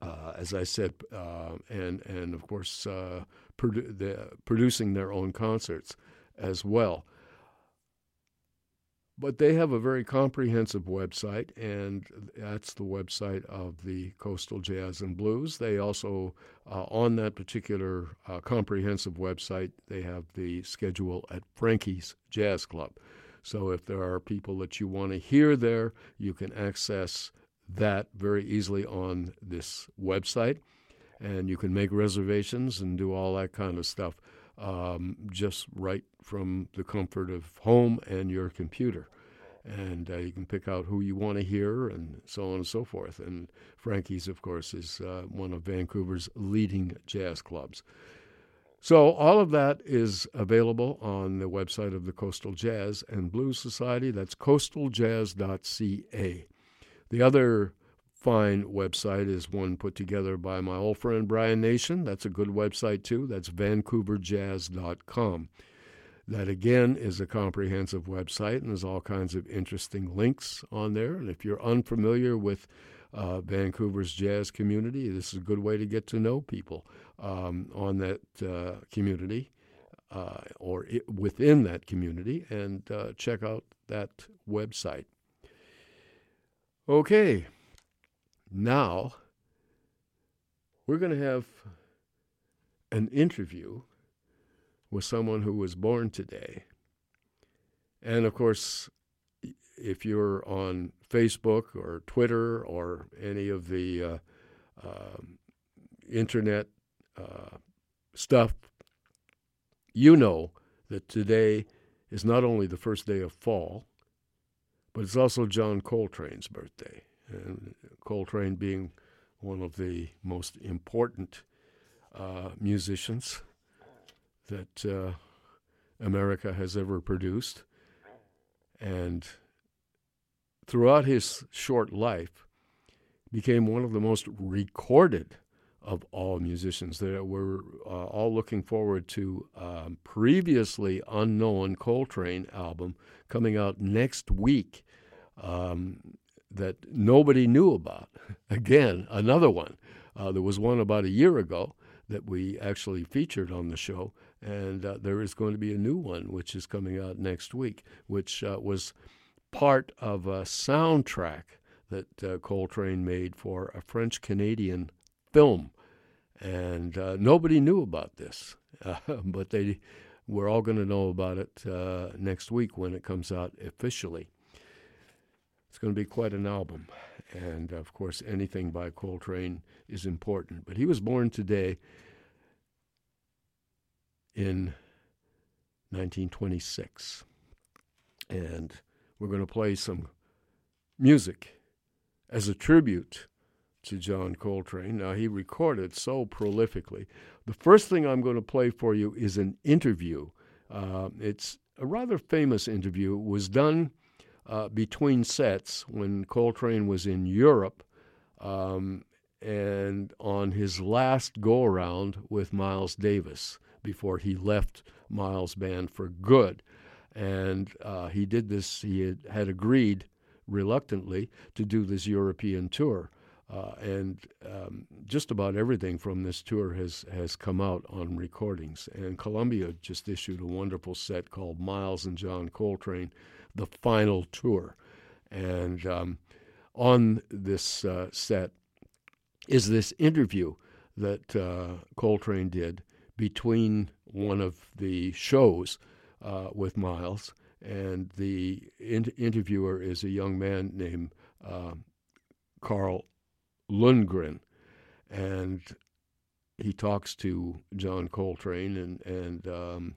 [SPEAKER 1] uh, as I said, uh, and and of course uh, produ- the, producing their own concerts as well. But they have a very comprehensive website, and that's the website of the Coastal Jazz and Blues. They also, uh, on that particular uh, comprehensive website, they have the schedule at Frankie's Jazz Club. So if there are people that you want to hear there, you can access that very easily on this website. And you can make reservations and do all that kind of stuff um, just right from the comfort of home and your computer. And uh, you can pick out who you want to hear and so on and so forth. And Frankie's, of course, is uh, one of Vancouver's leading jazz clubs. So all of that is available on the website of the Coastal Jazz and Blues Society. That's coastaljazz.ca. The other fine website is one put together by my old friend Brian Nation. That's a good website too. That's vancouverjazz.com. That again is a comprehensive website and there's all kinds of interesting links on there. And if you're unfamiliar with uh, Vancouver's jazz community, this is a good way to get to know people um, on that uh, community uh, or it, within that community and uh, check out that website. Okay, now, we're going to have an interview with someone who was born today. And of course, if you're on Facebook or Twitter or any of the uh, uh, internet uh, stuff, you know that today is not only the first day of fall, but it's also John Coltrane's birthday Coltrane being one of the most important uh, musicians that uh, America has ever produced. And throughout his short life, became one of the most recorded of all musicians. That we're uh, all looking forward to um, previously unknown Coltrane album coming out next week. Um, that nobody knew about. Again, another one. Uh, there was one about a year ago that we actually featured on the show, and uh, there is going to be a new one which is coming out next week, which uh, was part of a soundtrack that uh, Coltrane made for a French Canadian film. And uh, nobody knew about this, but they we're all going to know about it uh, next week when it comes out officially. It's going to be quite an album. And of course, anything by Coltrane is important. But he was born today in 1926. And we're going to play some music as a tribute to John Coltrane. Now, he recorded so prolifically. The first thing I'm going to play for you is an interview. Uh, it's a rather famous interview. It was done uh, between sets when Coltrane was in Europe um, and on his last go around with Miles Davis before he left Miles' band for good. And uh, he did this, he had, had, agreed reluctantly to do this European tour. Uh, and um, just about everything from this tour has, has come out on recordings. And Columbia just issued a wonderful set called Miles and John Coltrane the final tour. And um, on this uh, set is this interview that uh, Coltrane did between one of the shows uh, with Miles, and the in- interviewer is a young man named uh, Carl Lundgren, and he talks to John Coltrane, and and um,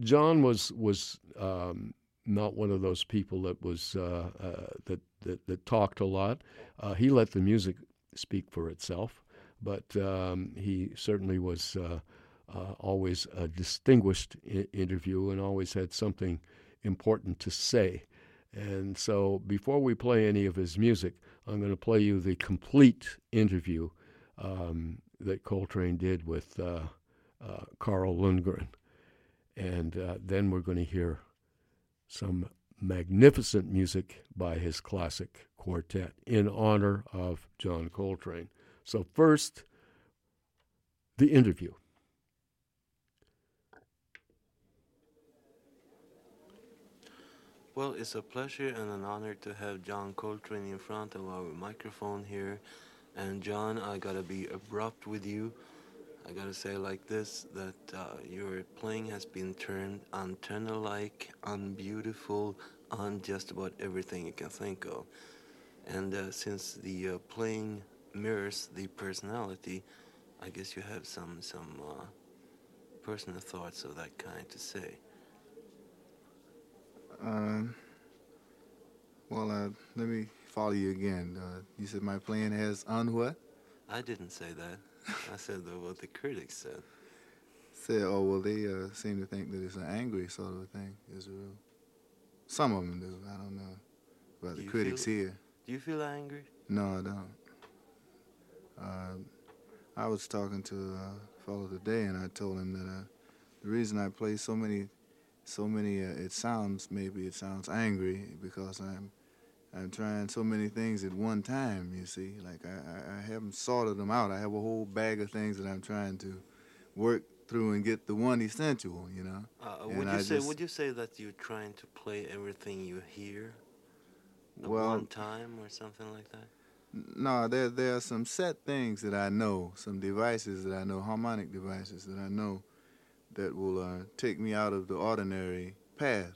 [SPEAKER 1] John was was um, not one of those people that was uh, uh, that, that, that talked a lot. Uh, he let the music speak for itself, but um, he certainly was uh, uh, always a distinguished I- interview and always had something important to say. And so before we play any of his music, I'm going to play you the complete interview um, that Coltrane did with uh, Carl Lundgren. And uh, then we're going to hear some magnificent music by his classic quartet in honor of John Coltrane. So, first, the interview.
[SPEAKER 3] Well, it's a pleasure and an honor to have John Coltrane in front of our microphone here. And John, I gotta be abrupt with you. I gotta say like this that uh, your playing has been turned antenna-like, unbeautiful, on just about everything you can think of. And uh, since the uh, playing mirrors the personality, I guess you have some some uh, personal thoughts of that kind to say.
[SPEAKER 4] Um, well, uh, let me follow you again. Uh, you said my playing has on what?
[SPEAKER 3] I didn't say that. I said what the critics said.
[SPEAKER 4] Said, oh well, they uh, seem to think that it's an angry sort of a thing. Israel. Some of them do. I don't know about the critics
[SPEAKER 3] feel,
[SPEAKER 4] here.
[SPEAKER 3] Do you feel angry?
[SPEAKER 4] No, I don't. Uh, I was talking to a fellow today, and I told him that uh, the reason I play so many so many. Uh, it sounds maybe it sounds angry because I'm I'm trying so many things at one time. You see, like I, I, I haven't sorted them out. I have a whole bag of things that I'm trying to work through and get the one essential. You know.
[SPEAKER 3] Uh, would you I say just, Would you say that you're trying to play everything you hear at well, one time or something like that?
[SPEAKER 4] No, there there are some set things that I know, some devices that I know, harmonic devices that I know that will uh, take me out of the ordinary path,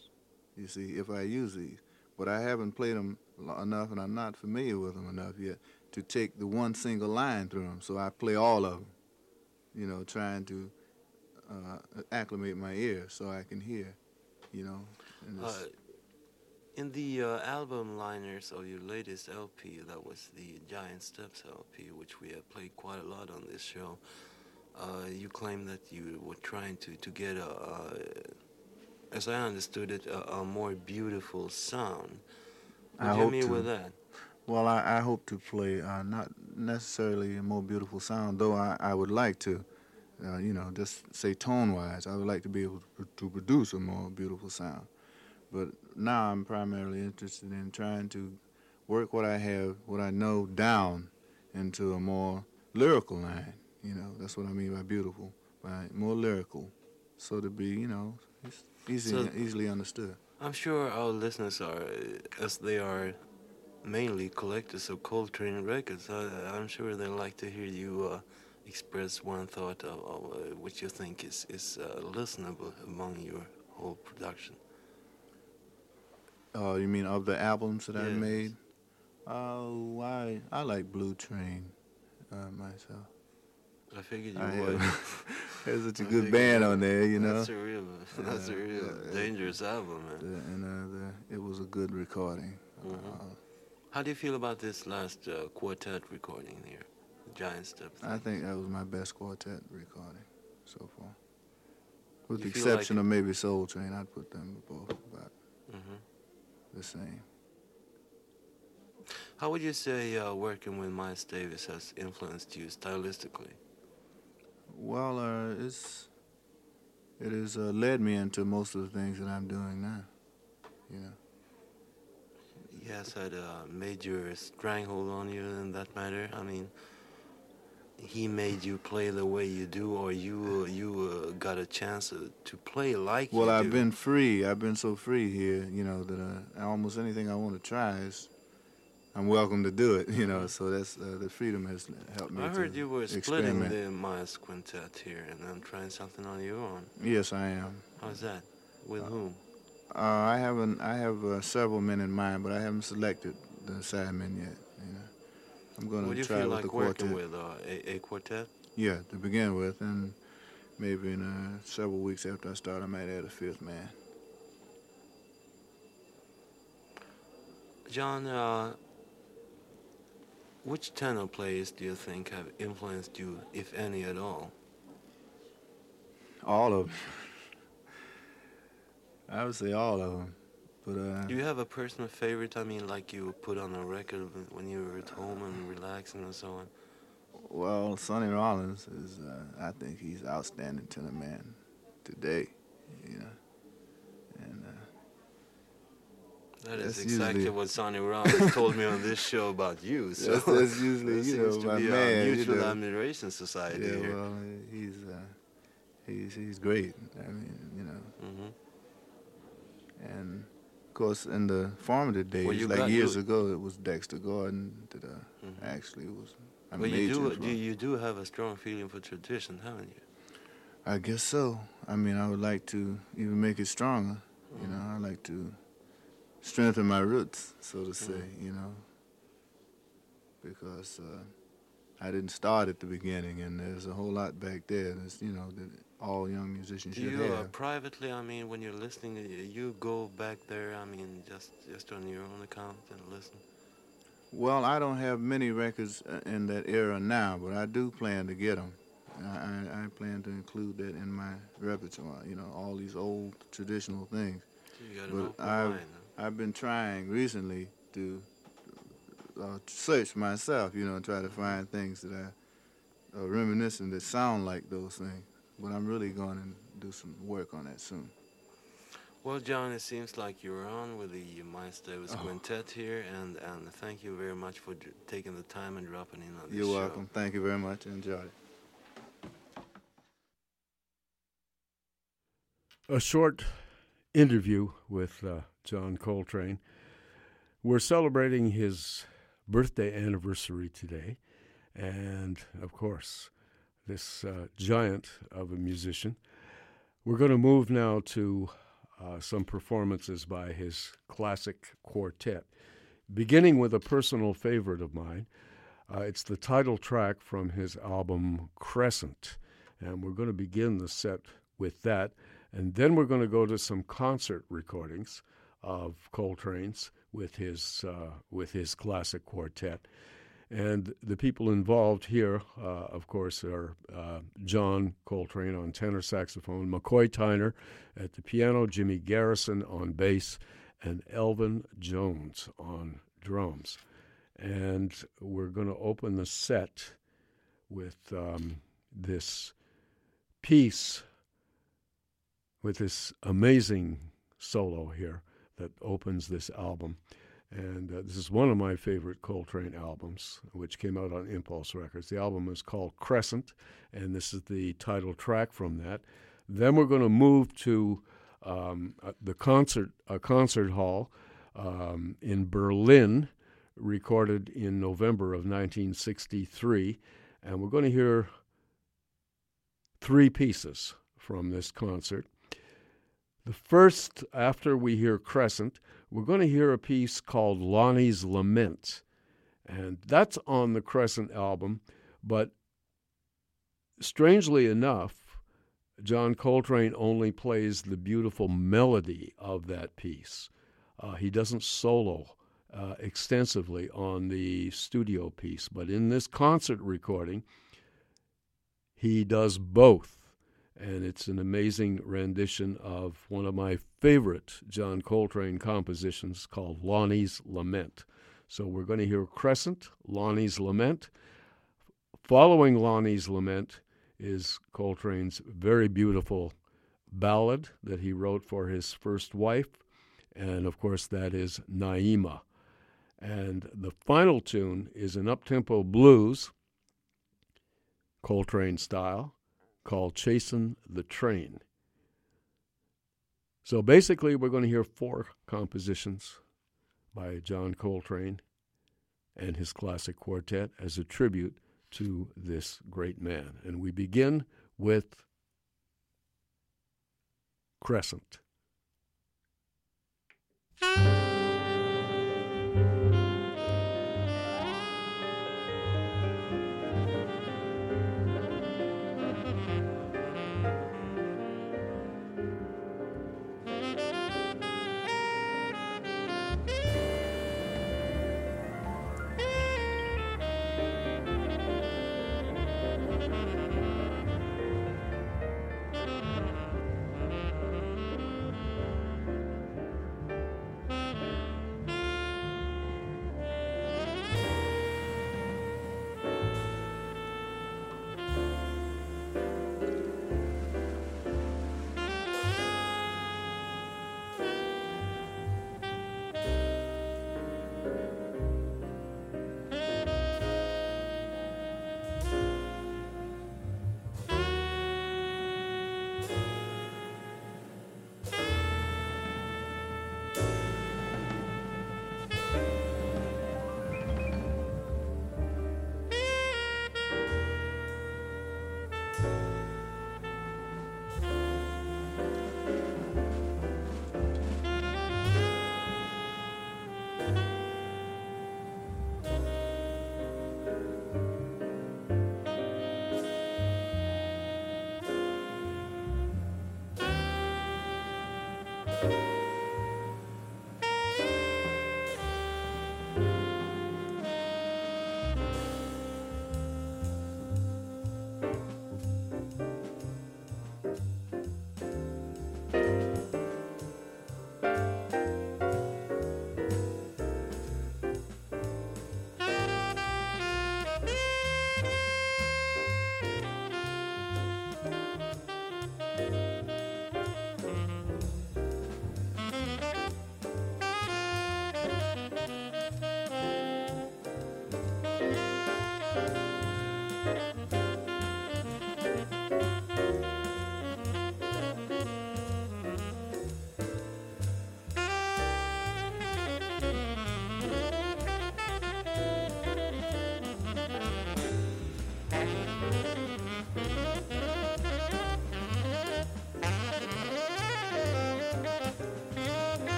[SPEAKER 4] you see, if I use these. But I haven't played them enough and I'm not familiar with them enough yet to take the one single line through them. So I play all of them, you know, trying to uh, acclimate my ear so I can hear, you know.
[SPEAKER 3] Uh, in the uh, album liners of your latest LP, that was the Giant Steps LP, which we have played quite a lot on this show. Uh, you claim that you were trying to, to get a, as I understood it, a, a more beautiful sound. What I do you mean to. with that?
[SPEAKER 4] Well, I, I hope to play uh, not necessarily a more beautiful sound, though I, I would like to, uh, you know, just say tone wise, I would like to be able to, to produce a more beautiful sound. But now I'm primarily interested in trying to work what I have, what I know down into a more lyrical line. You know, that's what I mean by beautiful, by more lyrical, so to be, you know, easy, so easily understood.
[SPEAKER 3] I'm sure our listeners are, as they are mainly collectors of Coltrane records. I, am sure they like to hear you uh, express one thought of, of uh, what you think is is uh, listenable among your whole production.
[SPEAKER 4] Oh, you mean of the albums that yes. I've made? Oh, I I like Blue Train uh, myself.
[SPEAKER 3] I figured you would.
[SPEAKER 4] There's such a good band on there, you know.
[SPEAKER 3] That's a real, that's a real dangerous album, man.
[SPEAKER 4] and uh, the, it was a good recording. Mm-hmm. Uh,
[SPEAKER 3] How do you feel about this last uh, quartet recording here, Giant Step?
[SPEAKER 4] I think that was my best quartet recording so far. With you the exception like of maybe Soul Train, I'd put them both about mm-hmm. the same.
[SPEAKER 3] How would you say uh, working with Miles Davis has influenced you stylistically?
[SPEAKER 4] Well, uh, it's it has uh, led me into most of the things that I'm doing now. You know.
[SPEAKER 3] He has had a major stranglehold on you in that matter. I mean, he made you play the way you do, or you uh, you uh, got a chance to play like.
[SPEAKER 4] Well, I've do. been free. I've been so free here, you know, that uh, almost anything I want to try is I'm welcome to do it, you know. So that's uh, the freedom has helped me.
[SPEAKER 3] I heard you were
[SPEAKER 4] splitting
[SPEAKER 3] the Miles Quintet here, and I'm trying something on your own.
[SPEAKER 4] Yes, I am.
[SPEAKER 3] How's that? With uh, whom?
[SPEAKER 4] Uh, I haven't. I have uh, several men in mind, but I haven't selected the sidemen yet. You know, I'm going to try
[SPEAKER 3] with
[SPEAKER 4] like
[SPEAKER 3] the
[SPEAKER 4] quartet.
[SPEAKER 3] Would you feel like working with uh, a, a, quartet?
[SPEAKER 4] Yeah, to begin with, and maybe in uh, several weeks after I start, I might add a fifth man.
[SPEAKER 3] John, uh, which tenor players do you think have influenced you, if any at all?
[SPEAKER 4] All of them. I would say all of them. But uh,
[SPEAKER 3] Do you have a personal favorite? I mean, like you put on a record when you were at home and relaxing and so on.
[SPEAKER 4] well, Sonny Rollins is. Uh, I think he's outstanding tenor man today. You know, and uh,
[SPEAKER 3] That is
[SPEAKER 4] That's
[SPEAKER 3] exactly what Sonny Rollins told me on this show about you. So
[SPEAKER 4] that's, that's usually you know
[SPEAKER 3] to
[SPEAKER 4] my
[SPEAKER 3] be
[SPEAKER 4] man.
[SPEAKER 3] a
[SPEAKER 4] you
[SPEAKER 3] mutual
[SPEAKER 4] know.
[SPEAKER 3] admiration society
[SPEAKER 4] Yeah,
[SPEAKER 3] here.
[SPEAKER 4] well, he's uh, he's he's great. I mean, you know,
[SPEAKER 3] hmm
[SPEAKER 4] and of course, in the formative days,
[SPEAKER 3] Well, you
[SPEAKER 4] like years
[SPEAKER 3] you-
[SPEAKER 4] ago, it was Dexter Gordon that uh,
[SPEAKER 3] Mhm.
[SPEAKER 4] actually was a
[SPEAKER 3] Well, you do, do you do have a strong feeling for tradition, haven't you?
[SPEAKER 4] I guess so. I mean, I would like to even make it stronger. You know, I like to strengthen my roots, so to say.
[SPEAKER 3] Mhm.
[SPEAKER 4] You know, because uh, I didn't start at the beginning, and there's a whole lot back there. That's you know that all young musicians should
[SPEAKER 3] you uh, privately? I mean, when you're listening, you go back there. I mean, just just on your own account and listen.
[SPEAKER 4] Well, I don't have many records uh, in that era now, but I do plan to get them. I, I, I plan to include that in my repertoire. You know, all these old traditional things.
[SPEAKER 3] So you got an
[SPEAKER 4] But
[SPEAKER 3] open
[SPEAKER 4] I've-
[SPEAKER 3] mind. huh?
[SPEAKER 4] I've been trying recently to uh, search myself, you know, and try to find things that I uh, reminiscent that sound like those things. But I'm really going to do some work on that soon.
[SPEAKER 3] Well, John, it seems like you're on with the Miles Davis
[SPEAKER 4] Oh.
[SPEAKER 3] Quintet here, and and thank you very much for dr- taking the time and dropping in on this
[SPEAKER 4] You're
[SPEAKER 3] show.
[SPEAKER 4] welcome. Thank you very much. Enjoy it.
[SPEAKER 1] a short interview with uh, John Coltrane. We're celebrating his birthday anniversary today, and of course, this uh, giant of a musician. We're going to move now to uh, some performances by his classic quartet, beginning with a personal favorite of mine. Uh, it's the title track from his album Crescent, and we're going to begin the set with that. And then we're going to go to some concert recordings of Coltrane's with his uh, with his classic quartet. And the people involved here, uh, of course, are uh, John Coltrane on tenor saxophone, McCoy Tyner at the piano, Jimmy Garrison on bass, and Elvin Jones on drums. And we're going to open the set with um, this piece with this amazing solo here that opens this album. And uh, this is one of my favorite Coltrane albums, which came out on Impulse Records. The album is called Crescent, and this is the title track from that. Then we're going to move to um, uh, the concert, a concert hall um, in Berlin, recorded in November of 1963, and we're going to hear three pieces from this concert. The first, after we hear Crescent, we're going to hear a piece called Lonnie's Lament. And that's on the Crescent album. But strangely enough, John Coltrane only plays the beautiful melody of that piece. Uh, he doesn't solo uh, extensively on the studio piece, but in this concert recording, he does both and it's an amazing rendition of one of my favorite John Coltrane compositions called Lonnie's Lament. So we're going to hear Crescent, Lonnie's Lament. Following Lonnie's Lament is Coltrane's very beautiful ballad that he wrote for his first wife, and of course, that is Naima. And the final tune is an uptempo blues, Coltrane style called Chasin' the Train. So basically, we're going to hear four compositions by John Coltrane and his classic quartet as a tribute to this great man. And we begin with Crescent.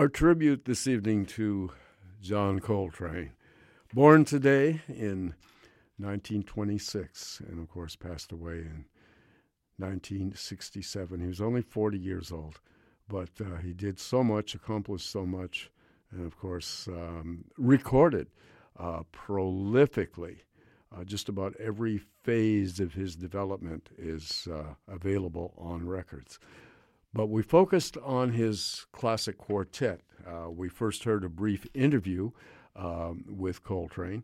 [SPEAKER 1] Our tribute this evening to John Coltrane, born today in 1926, and of course passed away in 1967. He was only 40 years old, but uh, he did so much, accomplished so much, and of course um, recorded uh, prolifically. Uh, just about every phase of his development is uh, available on records. But we focused on his classic quartet. Uh, we first heard a brief interview um, with Coltrane,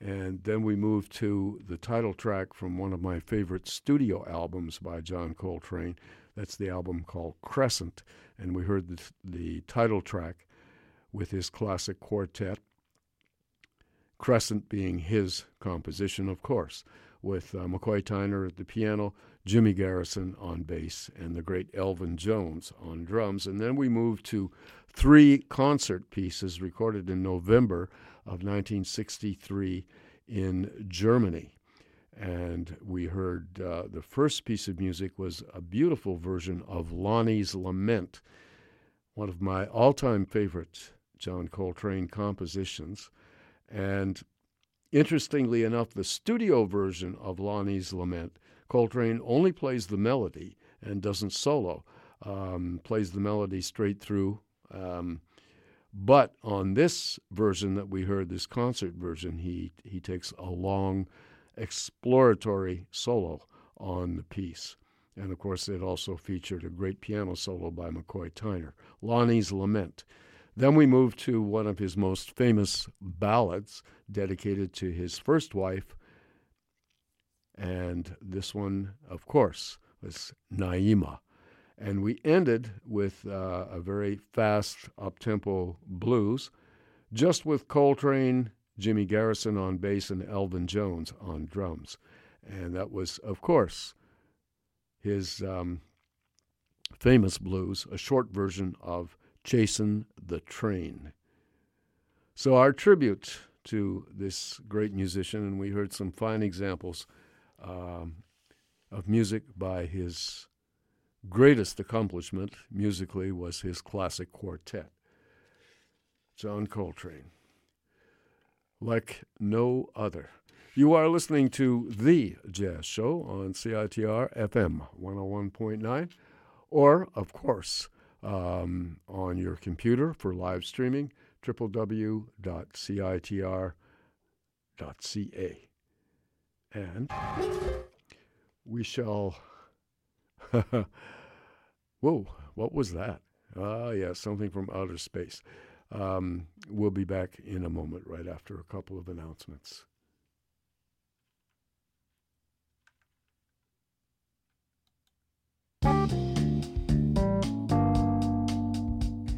[SPEAKER 1] and then we moved to the title track from one of my favorite studio albums by John Coltrane. That's the album called Crescent, and we heard the, the title track with his classic quartet. Crescent being his composition, of course, with uh, McCoy Tyner at the piano, Jimmy Garrison on bass, and the great Elvin Jones on drums. And then we moved to three concert pieces recorded in November of 1963 in Germany. And we heard uh, the first piece of music was a beautiful version of Lonnie's Lament, one of my all time favorite John Coltrane compositions. And interestingly enough, the studio version of Lonnie's Lament Coltrane only plays the melody and doesn't solo, um, plays the melody straight through. Um, but on this version that we heard, this concert version, he, he takes a long exploratory solo on the piece. And of course, it also featured a great piano solo by McCoy Tyner, Lonnie's Lament. Then we move to one of his most famous ballads, dedicated to his first wife, and this one, of course, was Naima. And we ended with uh, a very fast, up tempo blues, just with Coltrane, Jimmy Garrison on bass, and Elvin Jones on drums. And that was, of course, his um, famous blues, a short version of Chasin' the Train. So, our tribute to this great musician, and we heard some fine examples um, of music by his greatest accomplishment musically was his classic quartet, John Coltrane. Like no other. You are listening to The Jazz Show on CITR FM 101.9, or, of course, um, on your computer for live streaming, www.citr.ca. And we shall. Whoa, what was that? Ah, yeah, something from outer space. Um, we'll be back in a moment, right after a couple of announcements.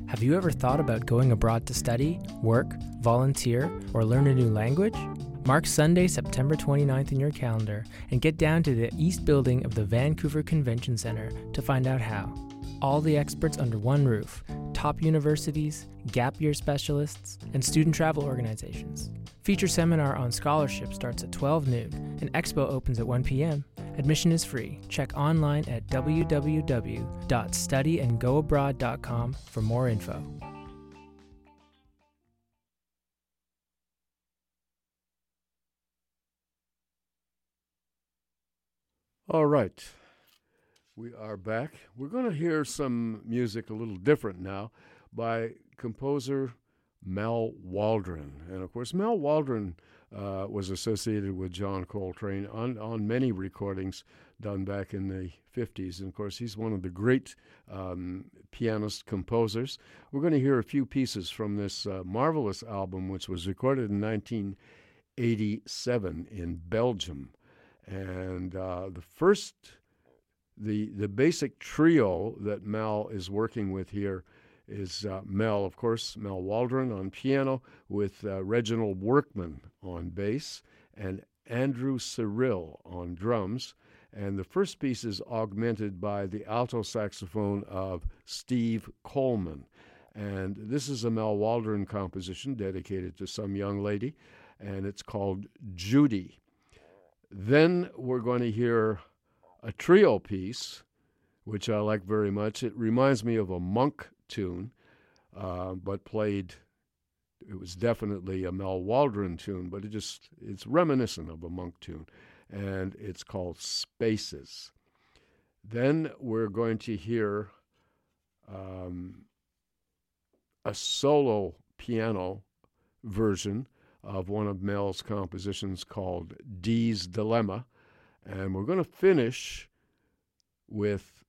[SPEAKER 5] Have you ever thought about going abroad to study, work, volunteer, or learn a new language? Mark Sunday, September 29th in your calendar and get down to the East Building of the Vancouver Convention Center to find out how. All the experts under one roof top universities, gap year specialists, and student travel organizations. Feature seminar on scholarship starts at 12 noon and expo opens at 1 p.m. Admission is free. Check online at www.studyandgoabroad.com for more info.
[SPEAKER 1] All right. We are back. We're going to hear some music a little different now by composer Mal Waldron. And of course, Mal Waldron uh, was associated with John Coltrane on, on many recordings done back in the 50s. And of course, he's one of the great um, pianist composers. We're going to hear a few pieces from this uh, marvelous album, which was recorded in 1987 in Belgium. And uh, the first, the, the basic trio that Mal is working with here is uh, Mal, of course, Mal Waldron on piano, with uh, Reginald Workman on bass, and Andrew Cyrille on drums. And the first piece is augmented by the alto saxophone of Steve Coleman. And this is a Mal Waldron composition dedicated to some young lady, and it's called Judy. Then we're going to hear a trio piece, which I like very much. It reminds me of a monk tune, uh, but played. It was definitely a Mal Waldron tune, but it just it's reminiscent of a monk tune, and it's called Spaces. Then we're going to hear um, a solo piano version of one of Mal's compositions called Dee's Dilemma. And we're going to finish with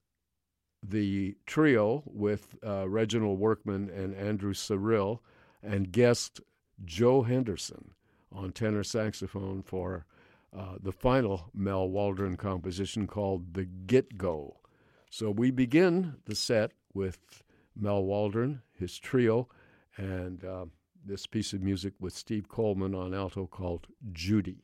[SPEAKER 1] the trio with uh, Reginald Workman and Andrew Cyrille, and guest Joe Henderson on tenor saxophone for uh, the final Mal Waldron composition called The Get Go. So we begin the set with Mal Waldron, his trio, and uh, this piece of music with Steve Coleman on alto called Judy.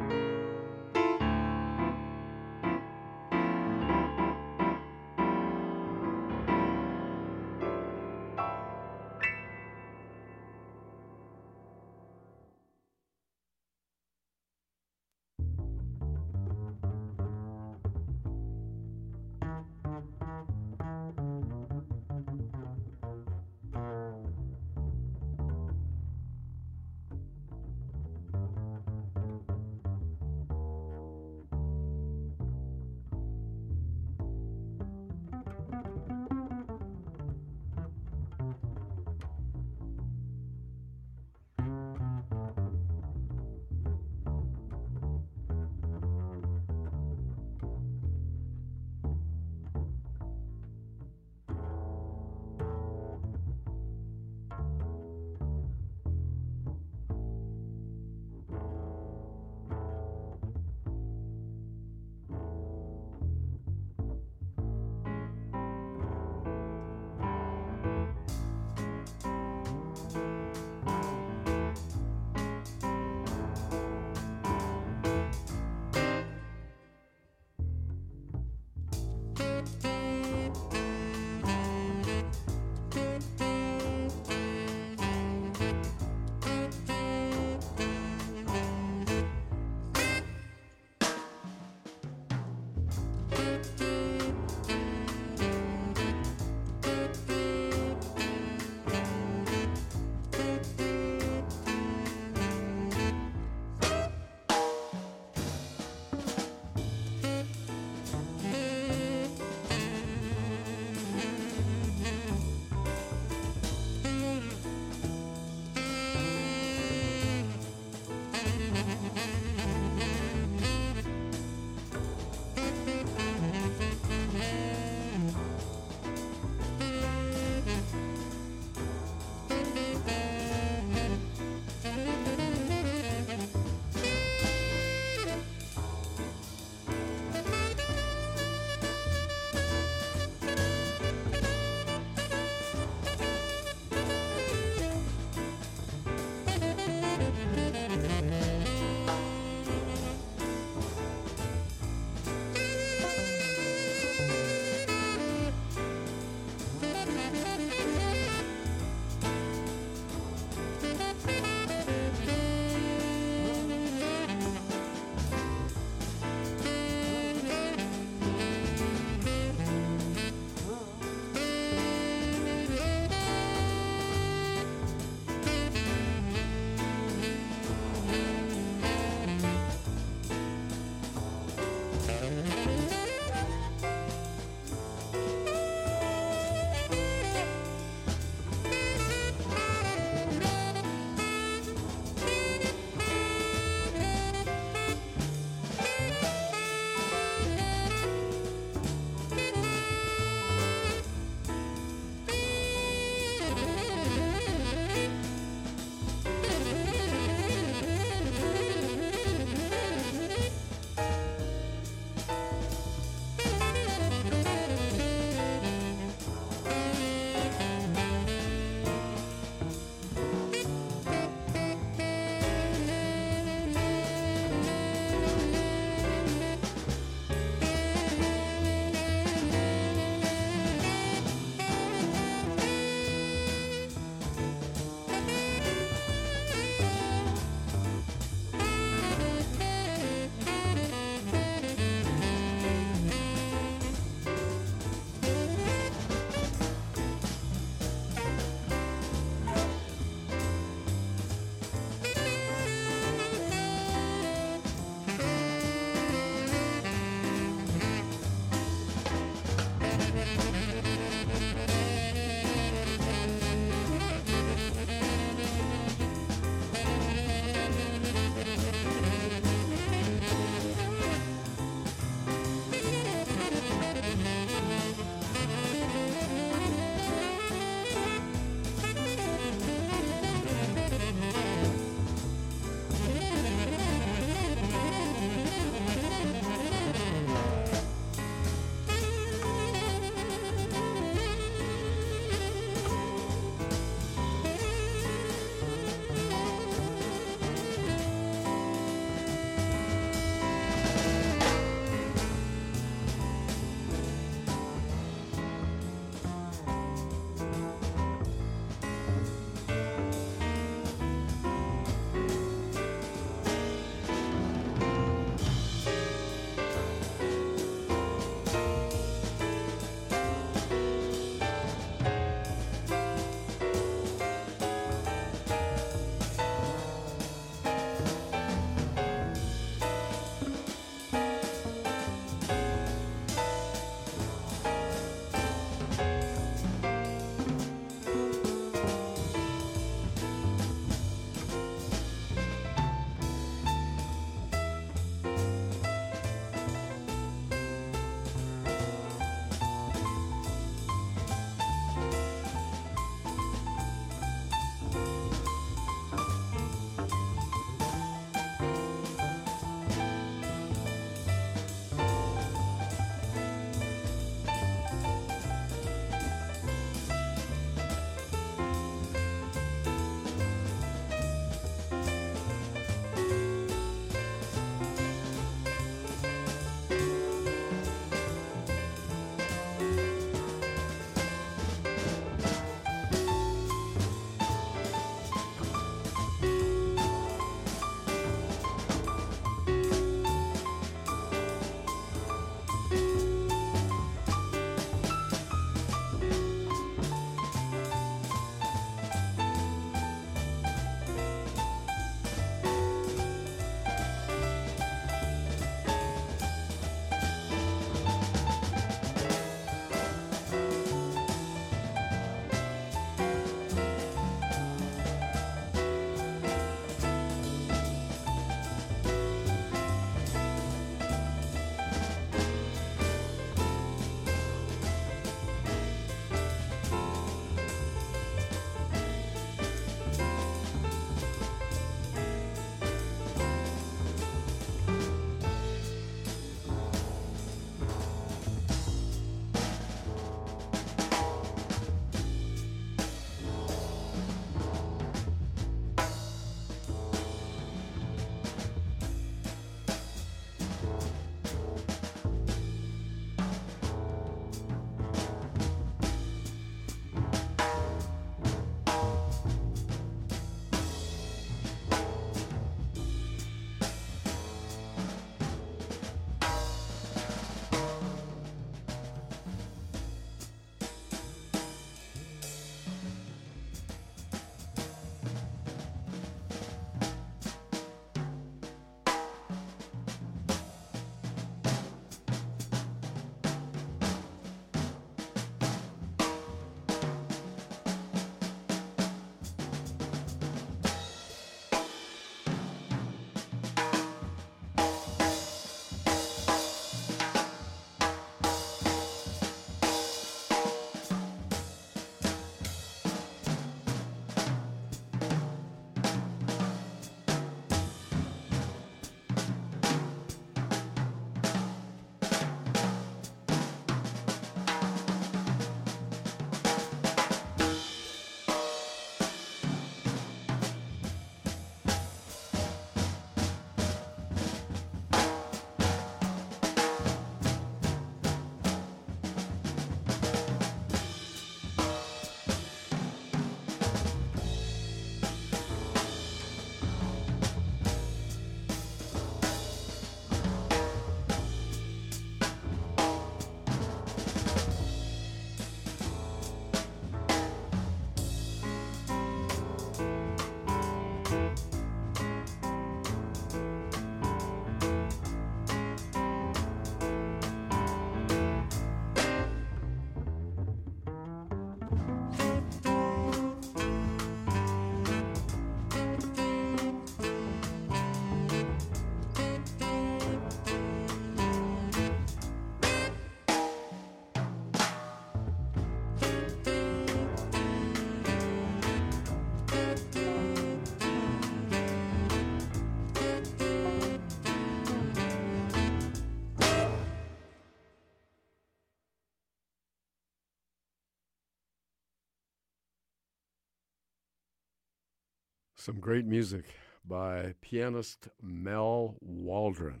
[SPEAKER 1] Some great music by pianist Mal Waldron.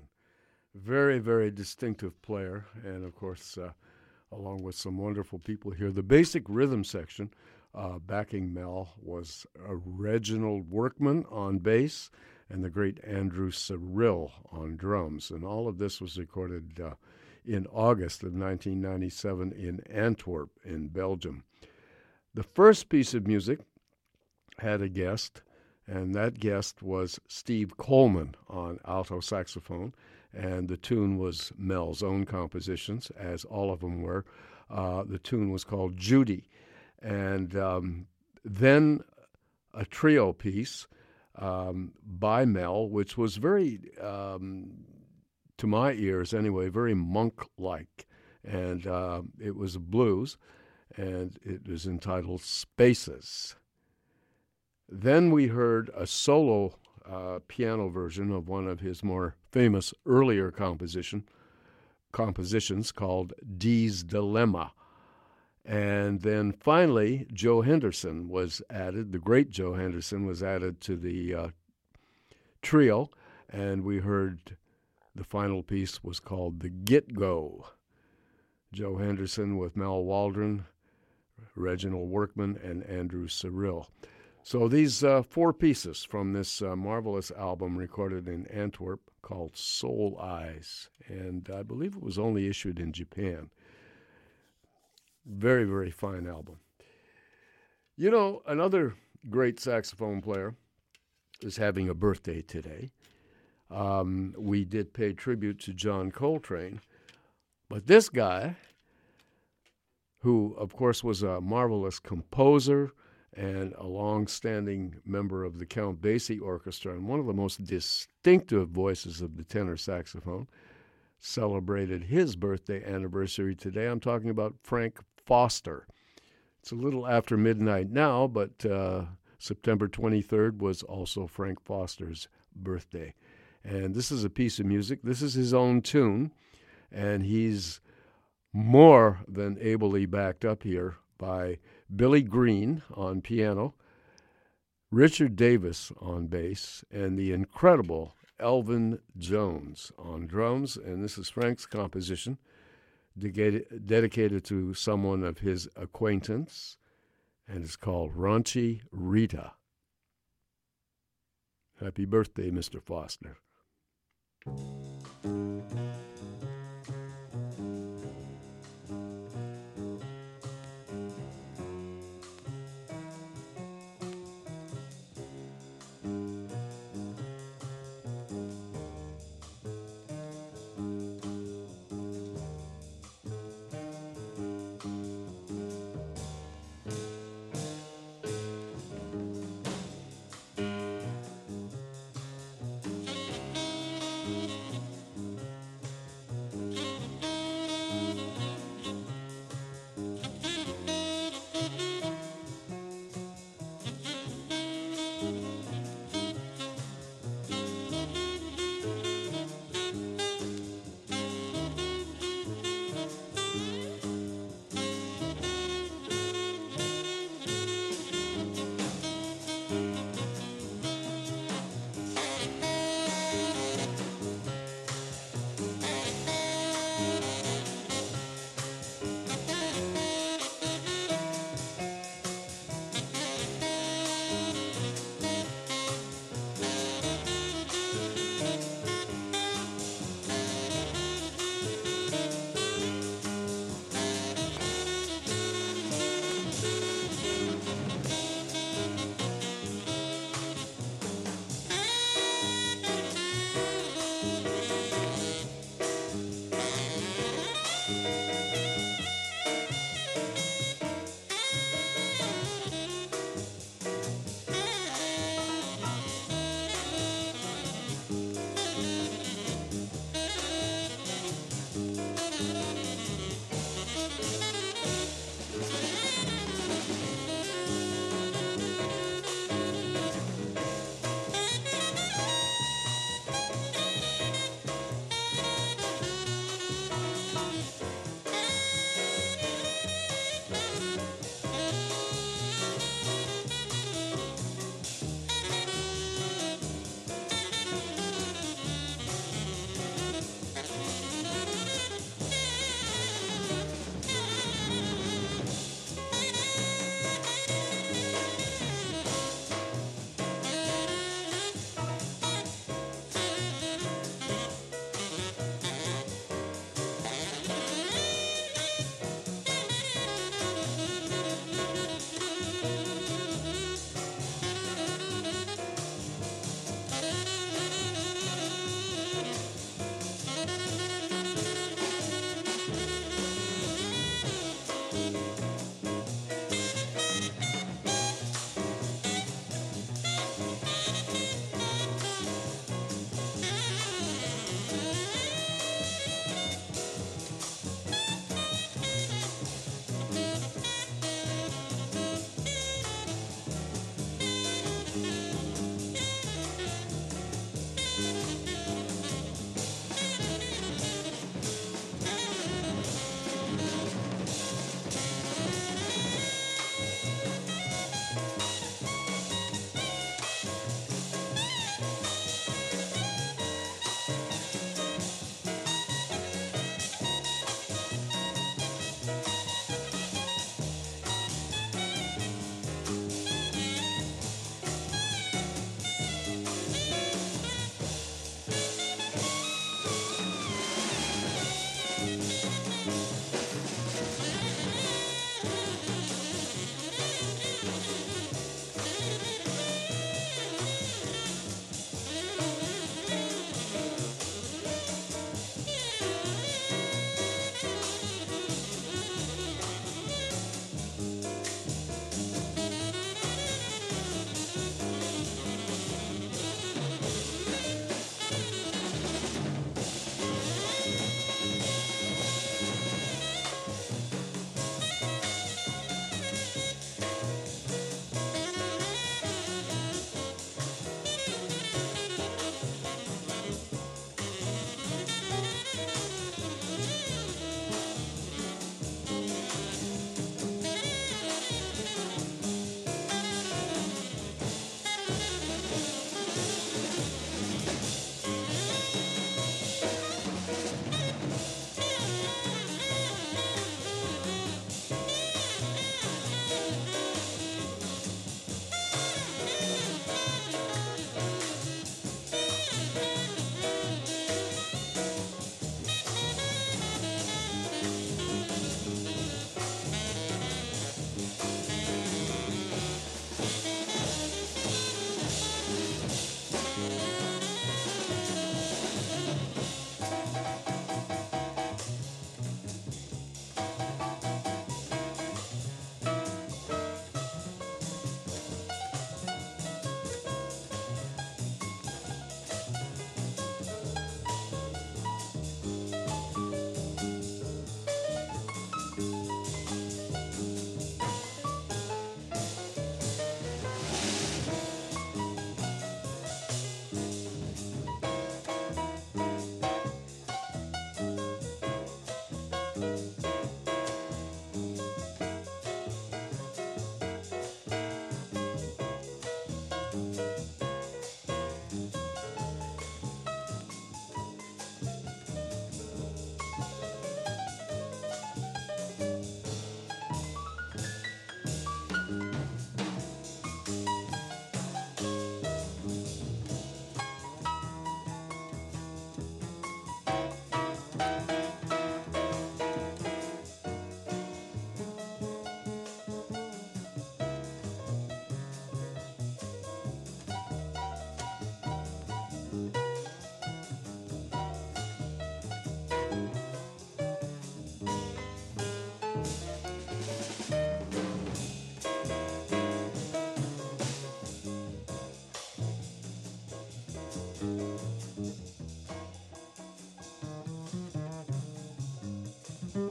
[SPEAKER 1] Very, very distinctive player, and of course, uh, along with some wonderful people here. The basic rhythm section uh, backing Mal was Reginald Workman on bass and the great Andrew Cyrille on drums. And all of this was recorded uh, in August of 1997 in Antwerp, in Belgium. The first piece of music had a guest, and that guest was Steve Coleman on alto saxophone and the tune was Mal's own compositions, as all of them were. Uh, the tune was called Judy. And um, then a trio piece um, by Mel, which was very, um, to my ears anyway, very monk like. And uh, it was blues, and it was entitled Spaces. Then we heard a solo uh, piano version of one of his more famous earlier composition compositions called Dee's Dilemma. And then finally, Joe Henderson was added. The great Joe Henderson was added to the uh, trio, and we heard the final piece was called The Git Go. Joe Henderson with Mal Waldron, Reginald Workman, and Andrew Cyrille. So these uh, four pieces from this uh, marvelous album recorded in Antwerp called Soul Eyes, and I believe it was only issued in Japan. Very, very fine album. You know, another great saxophone player is having a birthday today. Um, we did pay tribute to John Coltrane, but this guy, who of course was a marvelous composer, and a long-standing member of the Count Basie Orchestra and one of the most distinctive voices of the tenor saxophone, celebrated his birthday anniversary today. I'm talking about Frank Foster. It's a little after midnight now, but uh, September 23rd was also Frank Foster's birthday. And this is a piece of music. This is his own tune, and he's more than ably backed up here by Billy Green on piano, Richard Davis on bass, and the incredible Elvin Jones on drums. And this is Frank's composition, dedicated to someone of his acquaintance, and it's called Raunchy Rita. Happy birthday, Mr. Foster.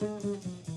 [SPEAKER 1] Música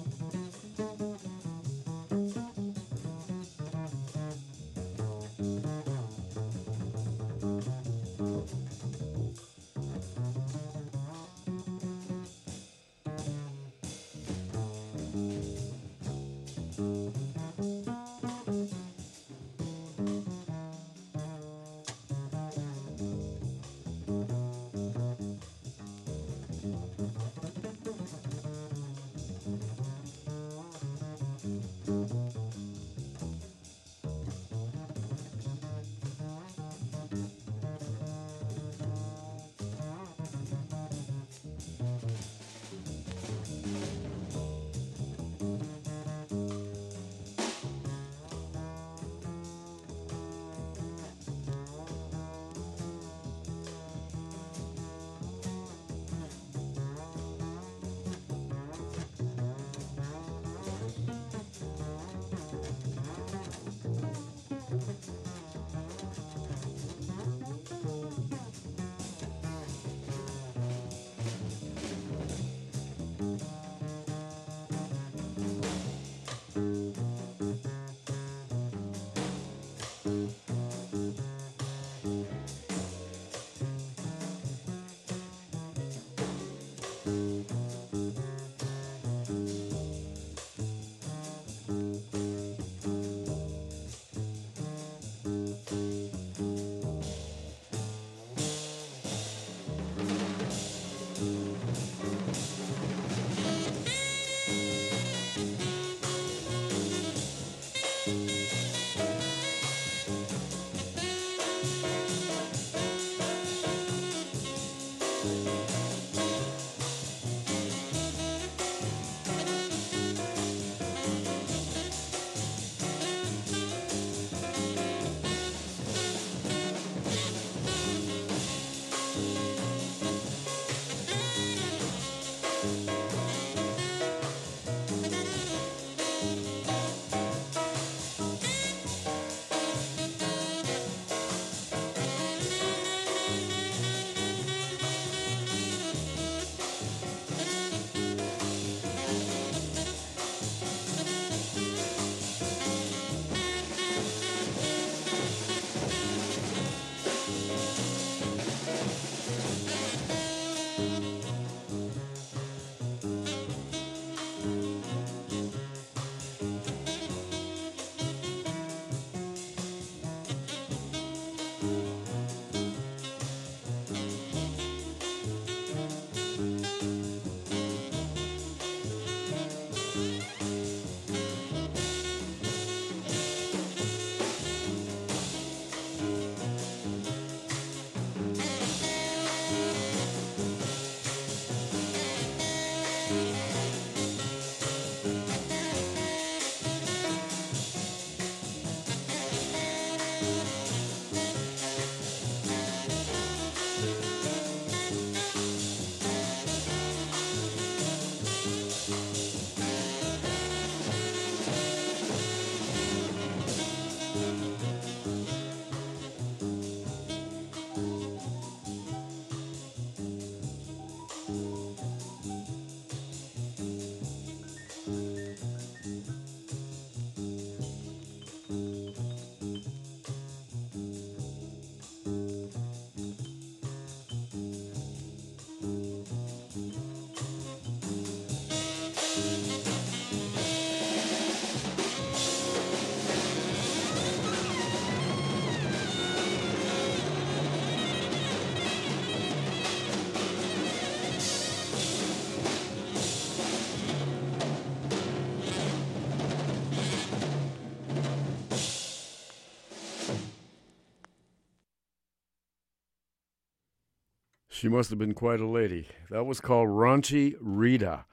[SPEAKER 1] She must have been quite a lady. That was called Raunchy Rita.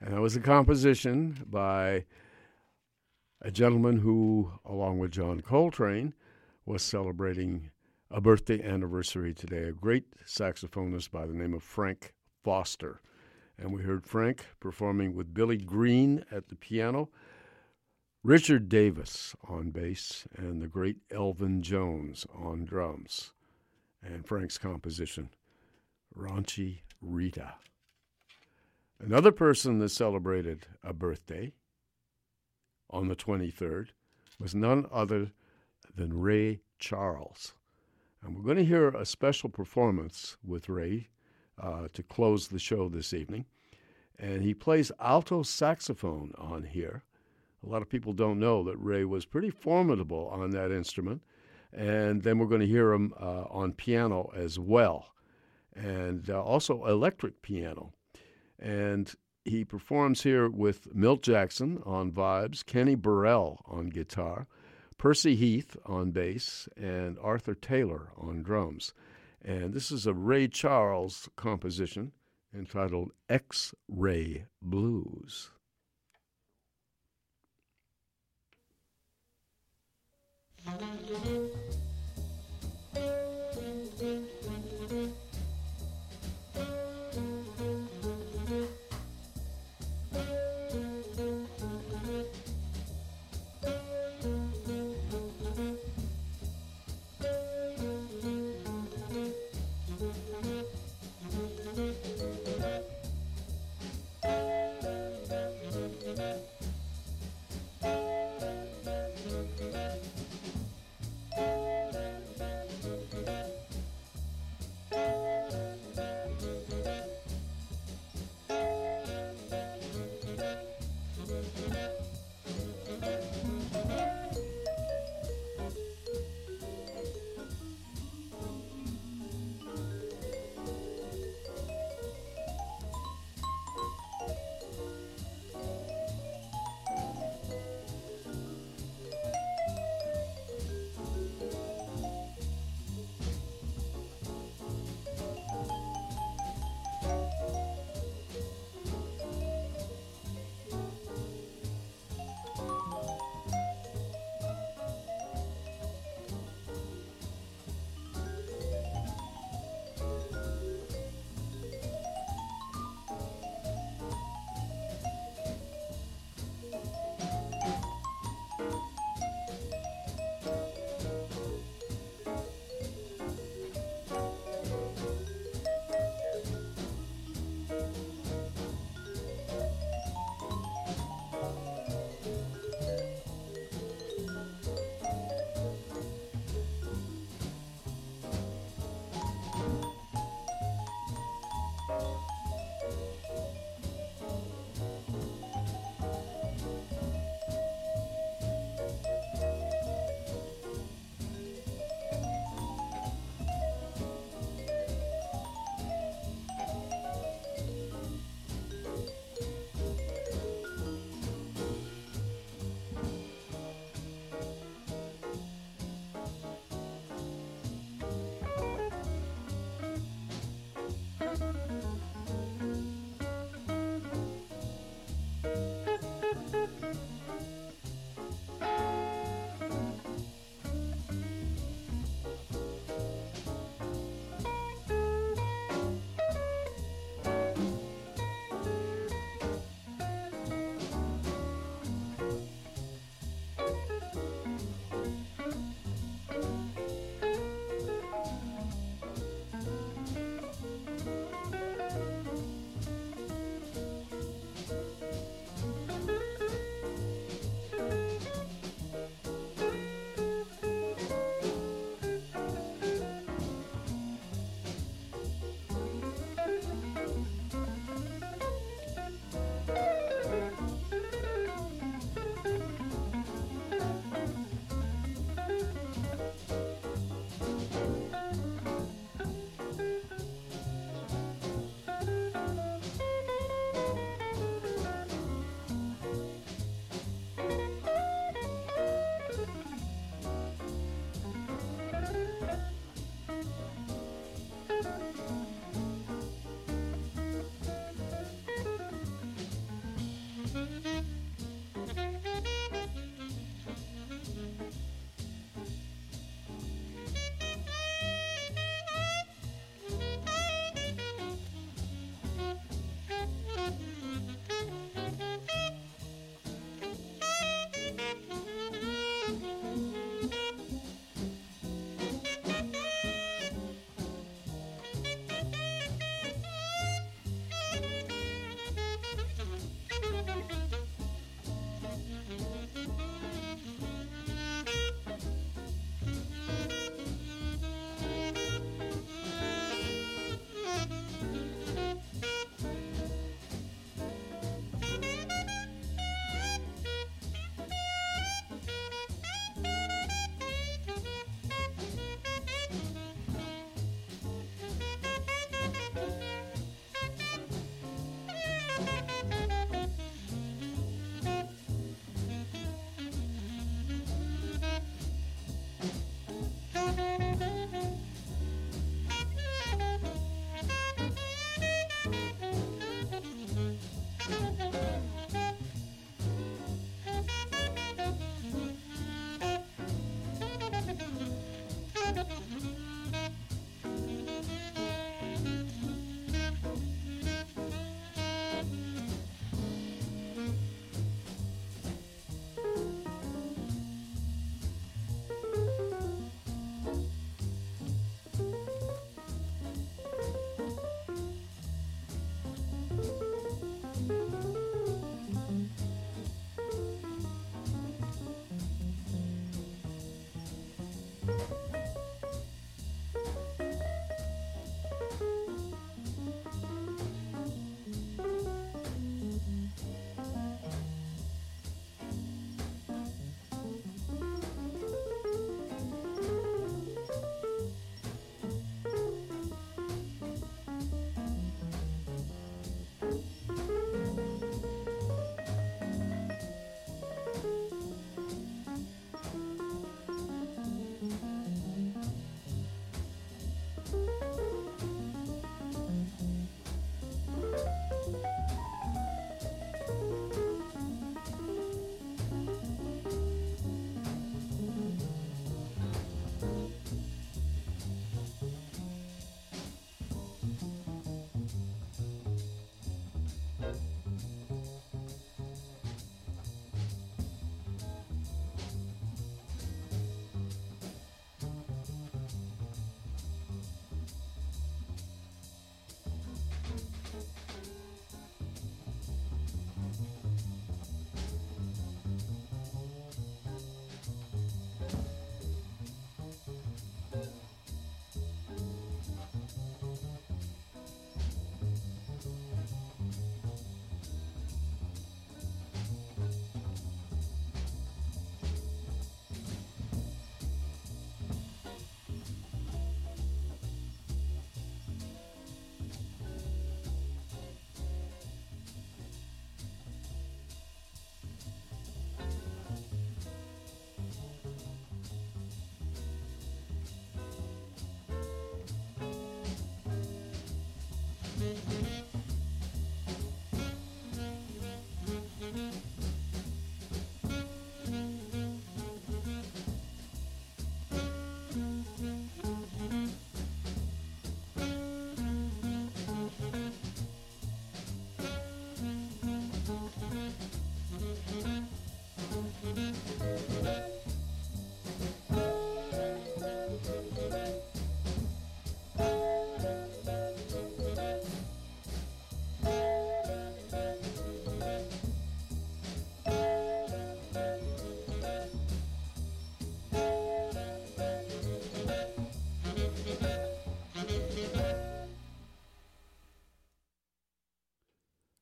[SPEAKER 1] And that was a composition by a gentleman who, along with John Coltrane, was celebrating a birthday anniversary today, a great saxophonist by the name of Frank Foster. And we heard Frank performing with Billy Green at the piano, Richard Davis on bass, and the great Elvin Jones on drums. And Frank's composition, Raunchy Rita. Another person that celebrated a birthday on the 23rd was none other than Ray Charles. And we're going to hear a special performance with Ray uh, to close the show this evening. And he plays alto saxophone on here. A lot of people don't know that Ray was pretty formidable on that instrument. And then we're going to hear him uh, on piano as well, and uh, also electric piano. And he performs here with Milt Jackson on vibes, Kenny Burrell on guitar, Percy Heath on bass, and Arthur Taylor on drums. And this is a Ray Charles composition entitled X Ray Blues.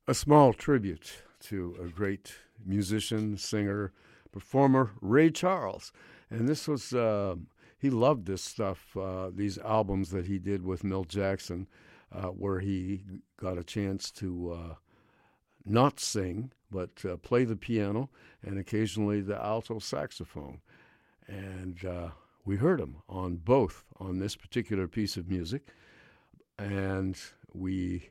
[SPEAKER 1] a small tribute to a great musician, singer, performer, Ray Charles. And this was, uh, he loved this stuff, uh, these albums that he did with Milt Jackson, uh, where he got a chance to uh, not sing, but uh, play the piano and occasionally the alto saxophone. And uh, we heard him on both on this particular piece of music. And we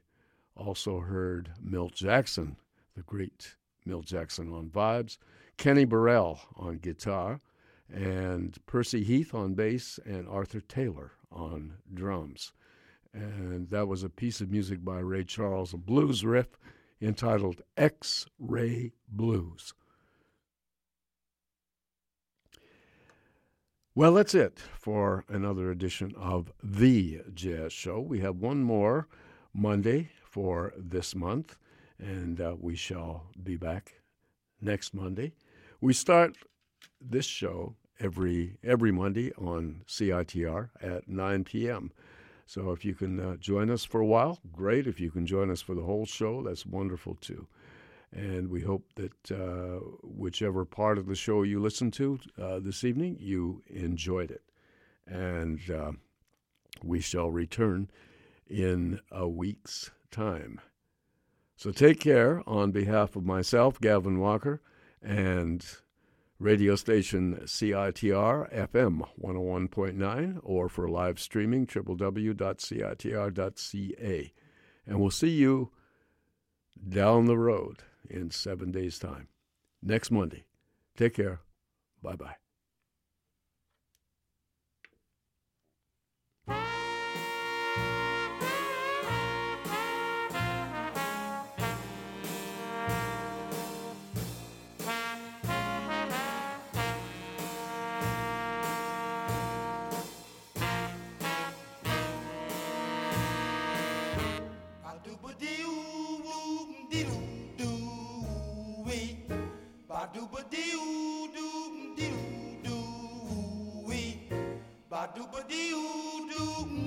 [SPEAKER 1] also heard Milt Jackson, the great Milt Jackson on vibes, Kenny Burrell on guitar, and Percy Heath on bass, and Arthur Taylor on drums. And that was a piece of music by Ray Charles, a blues riff entitled X Ray Blues. Well, that's it for another edition of The Jazz Show. We have one more Monday for this month, and uh, we shall be back next Monday. We start this show every every Monday on CITR at 9 p.m. So if you can uh, join us for a while, great. If you can join us for the whole show, that's wonderful too. And we hope that uh, whichever part of the show you listened to uh, this evening, you enjoyed it. And uh, we shall return in a week's time. So take care on behalf of myself, Gavin Walker, and radio station CITR FM 101.9 or for live streaming www.citr.ca. And we'll see you down the road in seven days' time. Next Monday. Take care. Bye bye.
[SPEAKER 6] dooba doo doo doo doo wee, ba dooba doo doo.